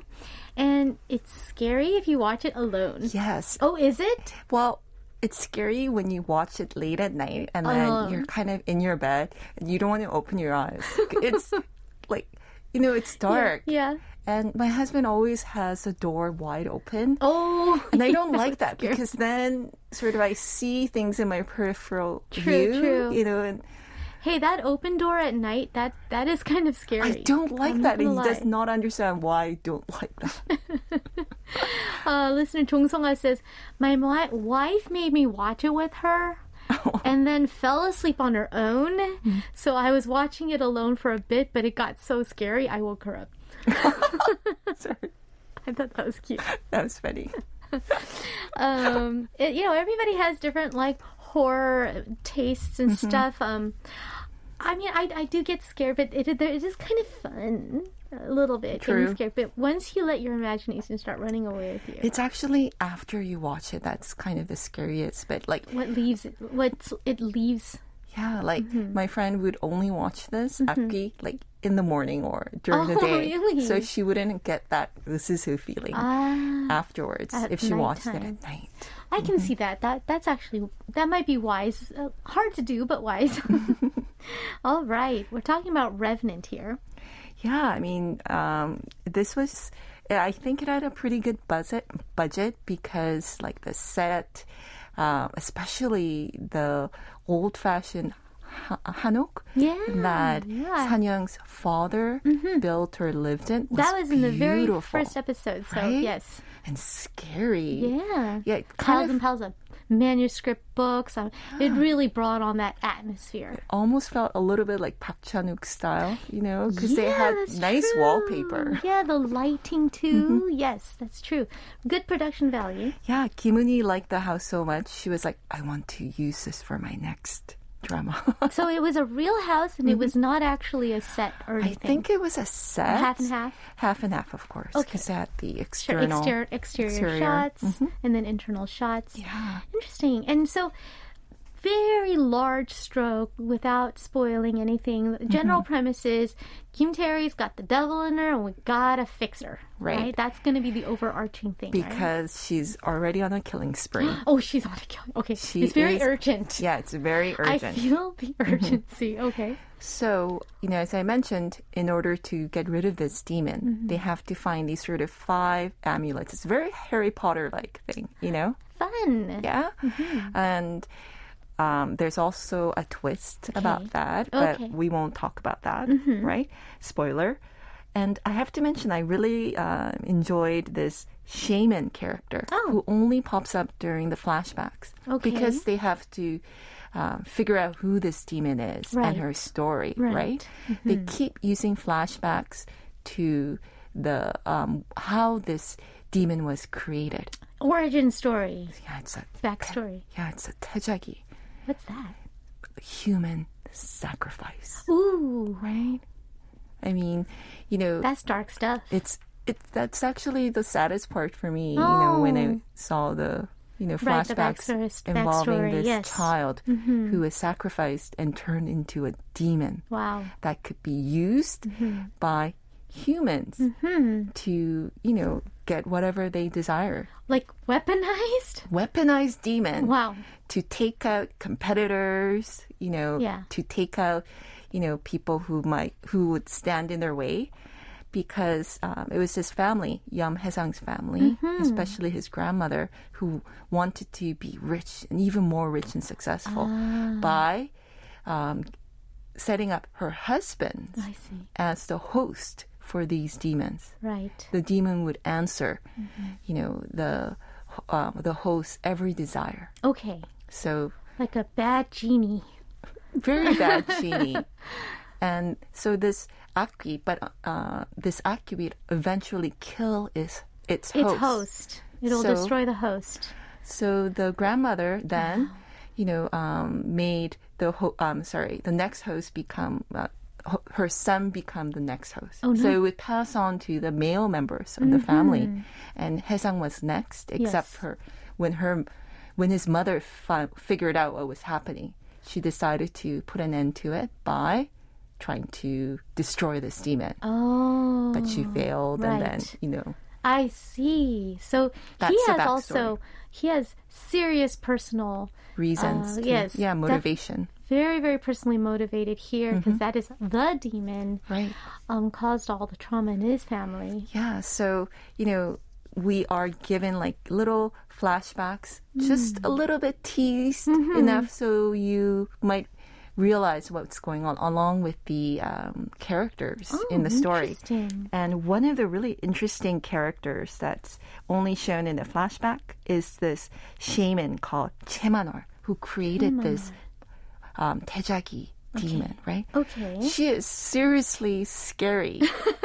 And it's scary if you watch it alone. Yes. Oh, is it? Well, it's scary when you watch it late at night and then Uh-huh. you're kind of in your bed and you don't want to open your eyes. It's like, you know, it's dark. Yeah. And my husband always has the door wide open. Oh. And I don't like that because then sort of I see things in my peripheral True, view, true. you know, and Hey, that open door at night, that that is kind of scary. I don't like I'm that. And he does not understand why I don't like that. Uh, listener Jong says, My wife made me watch it with her and then fell asleep on her own. Hmm. So I was watching it alone for a bit, but it got so scary, I woke her up. Sorry. I thought that was cute. That was funny. um, it, you know, everybody has different like horror tastes and Mm-hmm. stuff. Um, I mean, I, I do get scared, but it, it is kind of fun a little bit True. getting scared. But once you let your imagination start running away with you, It's actually after you watch it that's kind of the scariest. But like, what leaves it? What it leaves? yeah, like Mm-hmm. my friend would only watch this Aki like in the morning or during the Oh, day, really? so she wouldn't get that this is who feeling Ah, afterwards if she watched it at night. I can Mm-hmm. see that. That that's actually that might be wise. Uh, hard to do, but wise. All right, we're talking about Revenant here. Yeah, I mean, um, this was. I think it had a pretty good budget budget because, like, the set, uh, especially the old-fashioned ha- hanok Yeah, that yeah. Sanyoung's father built or lived in was that was in the very first episode. So right? yes, and scary. yeah, Yeah, piles kind and piles of manuscript books. It really brought on that atmosphere. almost felt a little bit like Park Chan-wook style, you know, because they had nice true. wallpaper. Yeah, the lighting too. Mm-hmm. Yes, that's true. Good production value. Yeah, Kim Eun-hee liked the house so much. She was like, I want to use this for my next drama. So it was a real house, and it was not actually a set or Mm-hmm. I think it was a set. half and half? Half and half, of course. Okay. Because had the Sure, external. exterior, exterior, exterior. shots Mhm. and then internal shots. Yeah. Interesting. And so, very large stroke without spoiling anything. The general Mm-hmm. premise is Kim Tae-ri's got the devil in her and we gotta fix her. Right. That's going to be the overarching thing. right? Because she's already on a killing spree. Oh, she's on a kill. Okay. She it's very is- urgent. yeah, it's very urgent. I feel the urgency. Okay. So, you know, as I mentioned, in order to get rid of this demon, Mm-hmm. they have to find these sort of five amulets. It's a very Harry Potter like thing, you know? Fun. Yeah. Mm-hmm. And um, there's also a twist about that, but Okay. Mm-hmm. we won't talk about that, right? Spoiler. And I have to mention, I really uh, enjoyed this shaman character Oh. who only pops up during the flashbacks Okay. because they have to um, figure out who this demon is Right. and her story, Right. Mm-hmm. They keep using flashbacks to the um, how this demon was created. Origin story. Yeah, it's a Backstory. yeah, it's a tejagi, What's that? human sacrifice, Ooh. right? I mean, you know, That's dark stuff. it's it that's actually the saddest part for me. You know, when I Oh. saw the you know, Right, flashbacks backstory- involving backstory, this yes. Mm-hmm. child who was sacrificed and turned into a demon Wow. that could be used Mm-hmm. by humans to, you know, get whatever they desire. Like weaponized? Weaponized demon Wow. to take out competitors, you know, Yeah. to take out, you know, people who might who would stand in their way. Because um, it was his family, Yeom Hae-sang's family, Mm-hmm. especially his grandmother, who wanted to be rich and even more rich and successful Ah. by um, setting up her husband as the host for these demons Right. the demon would answer, Mm-hmm. you know, the um, the host's every desire. Okay. So Like a bad genie. very bad genie. And so this Aki, but uh, this Aki would eventually kill its its host. Its host. It'll So- destroy the host. So the grandmother then, you know, um, made the ho- um, sorry, the next host become uh, her son become the next host. Oh, no. Mm-hmm. So it would pass on to the male members of the family, and Haesang was next, except Yes. her when her when his mother fi- figured out what was happening, she decided to put an end to it by trying to destroy this demon. Oh. But she failed, and then you know I see. So That's he has also he has serious personal reasons. Uh, to- yes, yeah, def- motivation. Very very personally motivated here because that is the demon Right. um caused all the trauma in his family. Yeah, so, you know, we are given like little flashbacks, just Mm. a little bit teased Mm-hmm. enough so you might realize what's going on along with the um, characters in the story. Oh, Interesting. And one of the really interesting characters that's only shown in the flashback is this shaman called Chemanor, who created this um, Tejagi demon, right? Okay. She is seriously scary,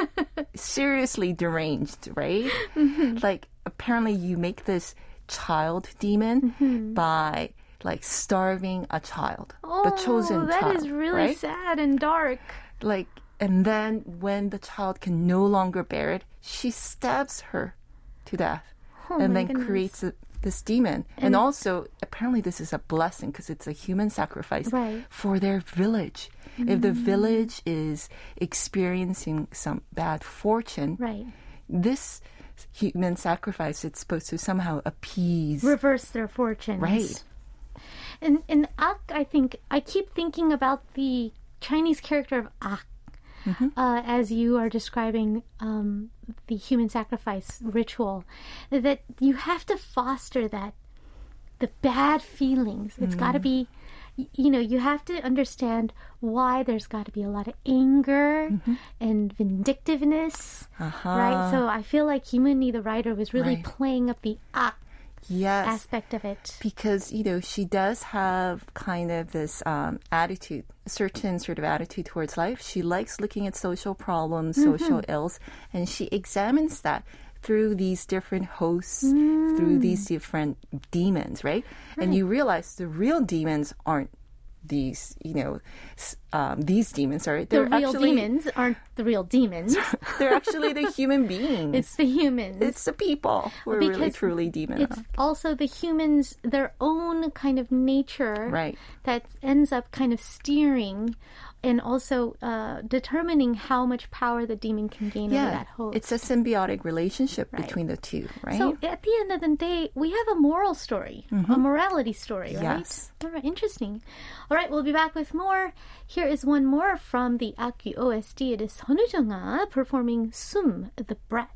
seriously deranged, right? Mm-hmm. Like, apparently, you make this child demon Mm-hmm. by like starving a child, the chosen oh, that child. is really right? sad and dark. Like, and then when the child can no longer bear it, she stabs her to death, Oh and then goodness. creates a, this demon. And, also, apparently, this is a blessing because it's a human sacrifice Right. Mm. for their village. If the village is experiencing some bad fortune, Right. this human sacrifice it's supposed to somehow appease. Reverse their fortunes. Right. And and Ak, I think I keep thinking about the Chinese character of Ak. Mm-hmm. Uh, as you are describing um, the human sacrifice ritual, that you have to foster that the bad feelings. It's got to Mm. be, you know, you have to understand why there's got to be a lot of anger Mm-hmm. and vindictiveness, Uh-huh. right? So I feel like Kim Eun-hee, the writer, was really Right. playing up the Ak yes. aspect of it. because you know she does have kind of this um, attitude a certain sort of attitude towards life she likes looking at social problems social ills and she examines that through these different hosts through these different demons right? and you realize the real demons aren't these you know s- um, these demons are The real actually demons aren't the real demons. they're actually the human beings it's the humans. it's the people who are really truly it's demonized also the humans, their own kind of nature Right. that ends up kind of steering and also uh, determining how much power the demon can gain over that host. It's a symbiotic relationship between the two, right? so at the end of the day, we have a moral story, a morality story, right? Mm-hmm. Yes. All right, interesting. All right, we'll be back with more. Here here is one more from the Aki OST. It is Honujunga performing Sum, the Breath.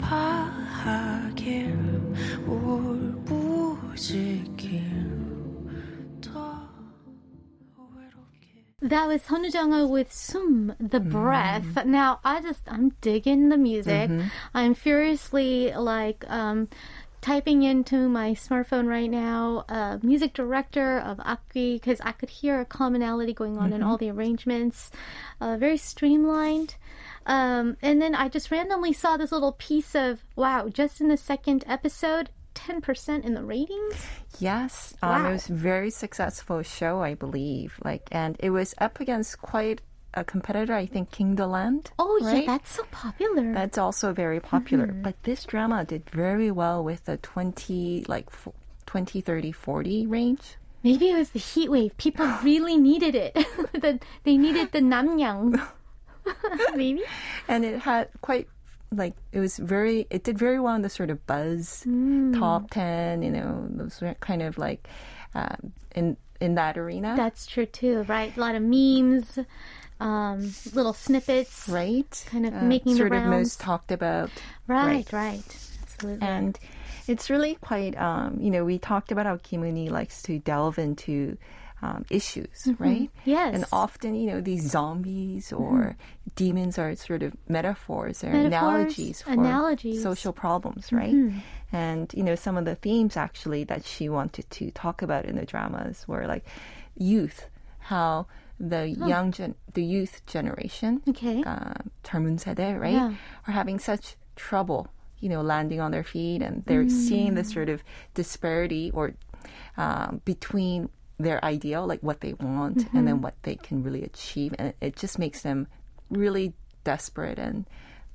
아파하길 울부짖 That was Honujanga with Sum, the breath. Now I just I'm digging the music. I'm furiously like um typing into my smartphone right now, uh, music director of Aki, because I could hear a commonality going on in all the arrangements. Uh, very streamlined. Um, and then I just randomly saw this little piece of wow, just in the second episode, 10% in the ratings. yes, um, it was a very successful show, I believe. Like, and it was up against quite a competitor, I think King the Land. Oh yeah, that's so popular. That's also very popular. Mm-hmm. But this drama did very well with the 20, like f- 20, 30, 40 range. Maybe it was the heat wave. People really needed it. the, they needed the namnyang. Maybe. And it had quite, like, it was very, it did very well in the sort of buzz top 10, you know, those were kind of like um, in, in that arena. That's true too, right? A lot of memes, um, little snippets. right? Kind of making the sort of most talked about. Right, right. Absolutely. And it's really quite, um, you know, we talked about how Kim Eun-hee likes to delve into um, issues, right? Mm-hmm. Yes. Mm-hmm. And often, you know, these zombies or demons are sort of metaphors or Metaphors, analogies for analogies. Mm-hmm. social problems, right? And, you know, some of the themes actually that she wanted to talk about in the dramas were like youth, how the young gen- the youth generation, Okay. um, 젊은 세대, right, Yeah. are having such trouble, you know, landing on their feet, and they're seeing this sort of disparity or um, between their ideal, like what they want, and then what they can really achieve, and it, just makes them really desperate and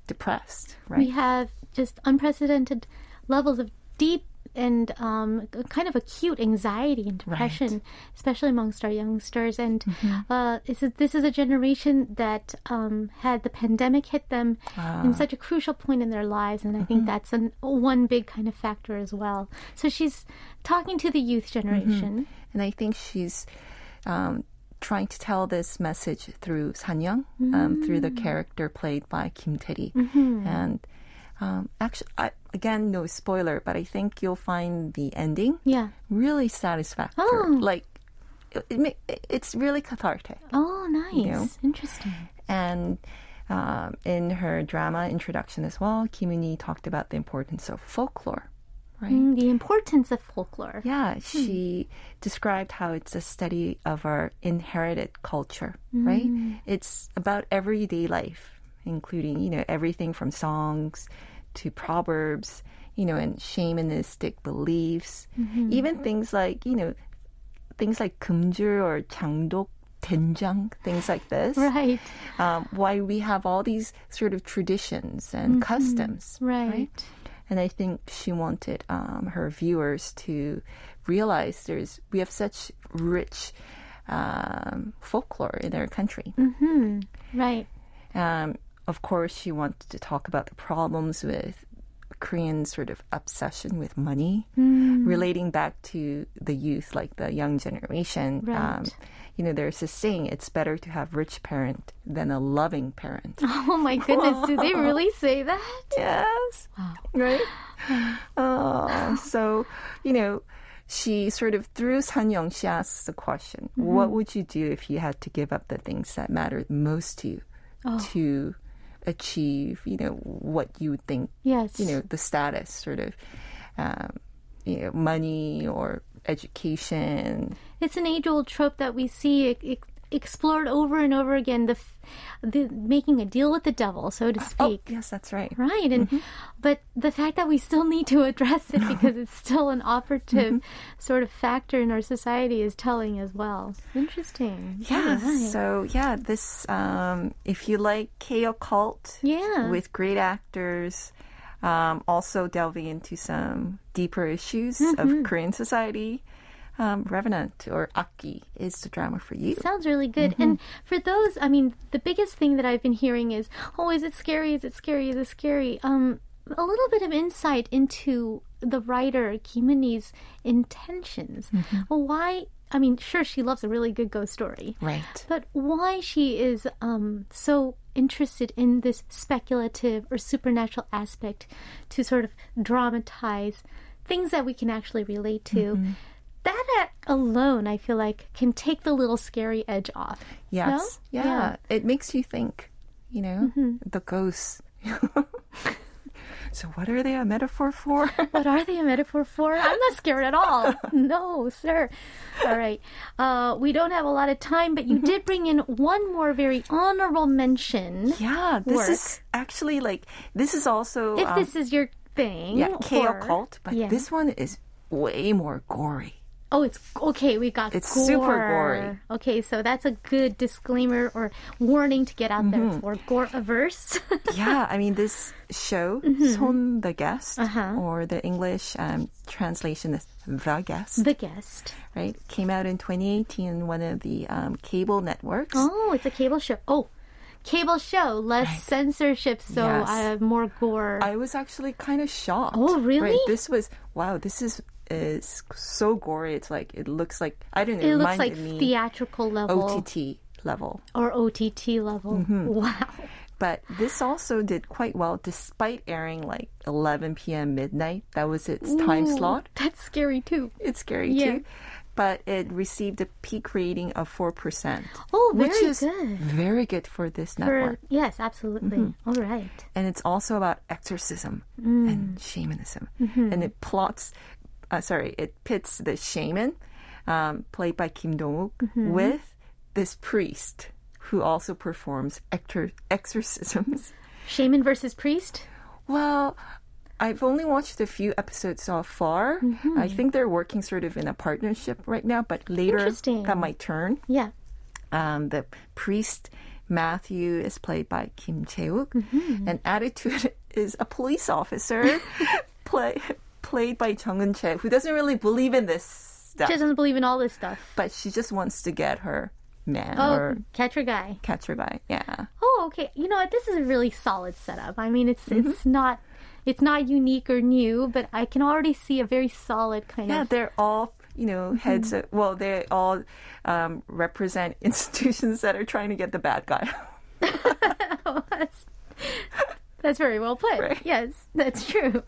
depressed, right? we have just unprecedented levels of deep and um, kind of acute anxiety and depression, especially amongst our youngsters. And Mm-hmm. uh, a, this is a generation that um, had the pandemic hit them Ah. in such a crucial point in their lives, and I Mm-hmm. think that's an, one big kind of factor as well. So she's talking to the youth generation. And I think she's um, trying to tell this message through Sanyoung, um, through the character played by Kim Tae-ri. And um, actually, I, again, no spoiler, but I think you'll find the ending Yeah. really satisfactory. Oh. Like, it, it, it's really cathartic. Oh, nice. know. Interesting. And um, in her drama introduction as well, Kim Eun-hee talked about the importance of folklore, right? Mm, the importance of folklore. Yeah, hmm. she described how it's a study of our inherited culture, mm. right? It's about everyday life, including, you know, everything from songs to proverbs, you know, and shamanistic beliefs, mm-hmm. even things like, you know, things like kumjur or changdok tenjang, things like this. right. Um, why we have all these sort of traditions and mm-hmm. customs. Right. right? And I think she wanted um, her viewers to realize there's we have such rich um, folklore in our country. Mm-hmm. Right. Um, of course, she wanted to talk about the problems with Korean sort of obsession with money, Mm. relating back to the youth, like the young generation. Um, Right. you know, there's this saying: it's better to have rich parent than a loving parent. Oh my goodness, do they really say that? Yes. Right? oh, so, you know, she sort of through Sanyoung, she asks the question, Mm-hmm. what would you do if you had to give up the things that mattered most to you Oh. to achieve, you know, what you would think, Yes. you know, the status sort of, um, you know, money or education. It's an age-old trope that we see e- e- explored over and over again. The, the making a deal with the devil, so to Oh, speak. yes, that's right. Right, and but the fact that we still need to address it because it's still an operative sort of factor in our society is telling as well. Interesting. Yeah. Right. So yeah, this um, if you like K occult, Yeah. with great actors, um, also delving into some deeper issues Mm-hmm. of Korean society. Um, Revenant or Akgwi is the drama for you. Sounds really good. And for those, I mean, the biggest thing that I've been hearing is, oh, is it scary? Is it scary? Is it scary? Um, a little bit of insight into the writer Kim Eun-hee's intentions. Well, why? I mean, sure, she loves a really good ghost story. Right. But why she is um, so interested in this speculative or supernatural aspect to sort of dramatize things that we can actually relate to, that alone, I feel like, can take the little scary edge off. Yes. No? Yeah. Yeah. Mm-hmm. It makes you think. You know, the ghosts. so what are they a metaphor for? What are they a metaphor for? I'm not scared at all. No, sir. All right. Uh, we don't have a lot of time, but you Mm-hmm. did bring in one more very honorable mention. yeah. This Work. is actually like this is also If um, this is your thing. yeah K or- occult, but Yeah. this one is way more gory. Oh, it's okay. We got It's gore. super gory. Okay, so that's a good disclaimer or warning to get out Mm-hmm. there for gore averse. yeah, I mean this show, Son the Guest, Mm-hmm. Uh-huh. or the English um, translation is The Guest, the guest. right? Came out in 2018 in one of the um, cable networks. Oh, it's a cable show. Oh, cable show, less censorship, so Yes. uh, more gore. I was actually kind of shocked. Oh, really? Right? This was wow. This is is so gory. It's like it looks like I don't know. it looks like me theatrical level OTT level. or OTT level. Mm-hmm. Wow. But this also did quite well despite airing like 11 p.m. midnight. That was its time slot. That's scary too. It's scary Yeah. too. But it received a peak rating of 4%. Oh, very which is good. very good for this For, network. yes, absolutely. Mm-hmm. All right. and it's also about exorcism Mm. and shamanism. Mm-hmm. And it plots, uh, sorry, it pits the shaman, um, played by Kim Dong-wook, Mm-hmm. with this priest who also performs exor- exorcisms. Shaman versus priest. Well, I've only watched a few episodes so far. Mm-hmm. I think they're working sort of in a partnership right now, but later that might turn. Yeah. Um, the priest Matthew is played by Kim Jae-wook, Mm-hmm. and Attitude is a police officer play, played by Jung Eun-chae, who doesn't really believe in this stuff, She doesn't believe in all this stuff. but she just wants to get her man Oh, or catcher guy. Catch her guy. Yeah, Oh, okay. You know what? This is a really solid setup. I mean, it's Mm-hmm. it's not it's not unique or new, but I can already see a very solid kind yeah, of. Yeah, they're all you know heads. Of, well, they all um, represent institutions that are trying to get the bad guy. that's, that's very well put. Right. Yes, that's true.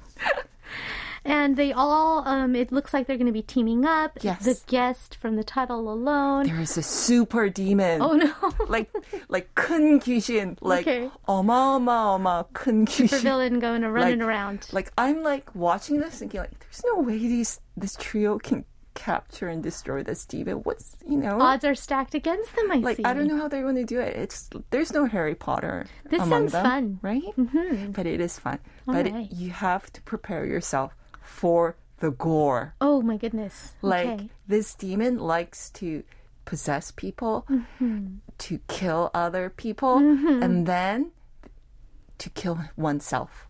And they all, um, it looks like they're going to be teaming up. Yes. The guest from the title alone. there is a super demon. oh no. like like 큰 귀신, like Okay. 어마어마어마 큰 For 귀신. villain going to running like, around. Like I'm like watching this thinking like there's no way these this trio can capture and destroy this demon. What's you know Odds are stacked against them, I like see. I don't know how they're going to do it. It's there's no Harry Potter. This among sounds them, fun. right? Mm-hmm. But it is fun. but it- right. you have to prepare yourself for the gore. Oh my goodness. Like okay. this demon likes to possess people, Mm-hmm. to kill other people, and then to kill oneself.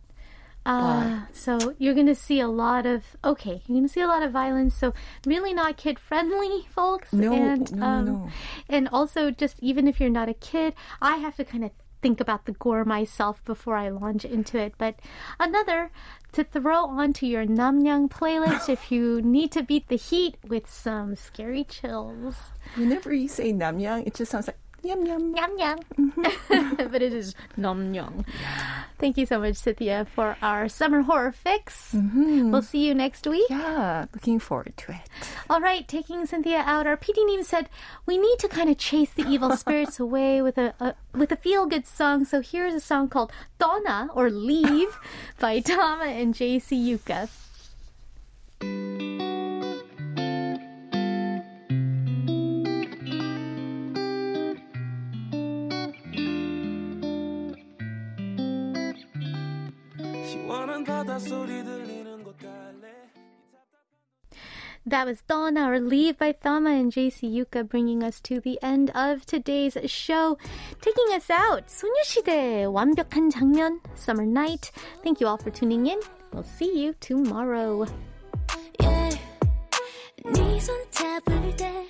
Uh, so you're going to see a lot of okay. You're going to see a lot of violence. So really not kid friendly, folks. No, and, no, um, no. And also, just even if you're not a kid, I have to kind of think about the gore myself before I launch into it. But another to throw onto your Namnyang playlist if you need to beat the heat with some scary chills. Whenever you say namyang, it just sounds like yum yum. Yum yum. Mm-hmm. but it is Namnyang. Thank you so much, Cynthia, for our summer horror fix. Mm-hmm. We'll see you next week. Yeah, looking forward to it. All right, taking Cynthia out, our PD name said we need to kind of chase the evil spirits away with a, a with a feel good song. So here's a song called "Donna" or "Leave" by Thama and JC Yuka. That was Donna or Leave by Thama and JC Yuka bringing us to the end of today's show. Taking us out, 소녀시대 완벽한 장면, Summer Night. Thank you all for tuning in. We'll see you tomorrow. yeah. 네손 잡을 때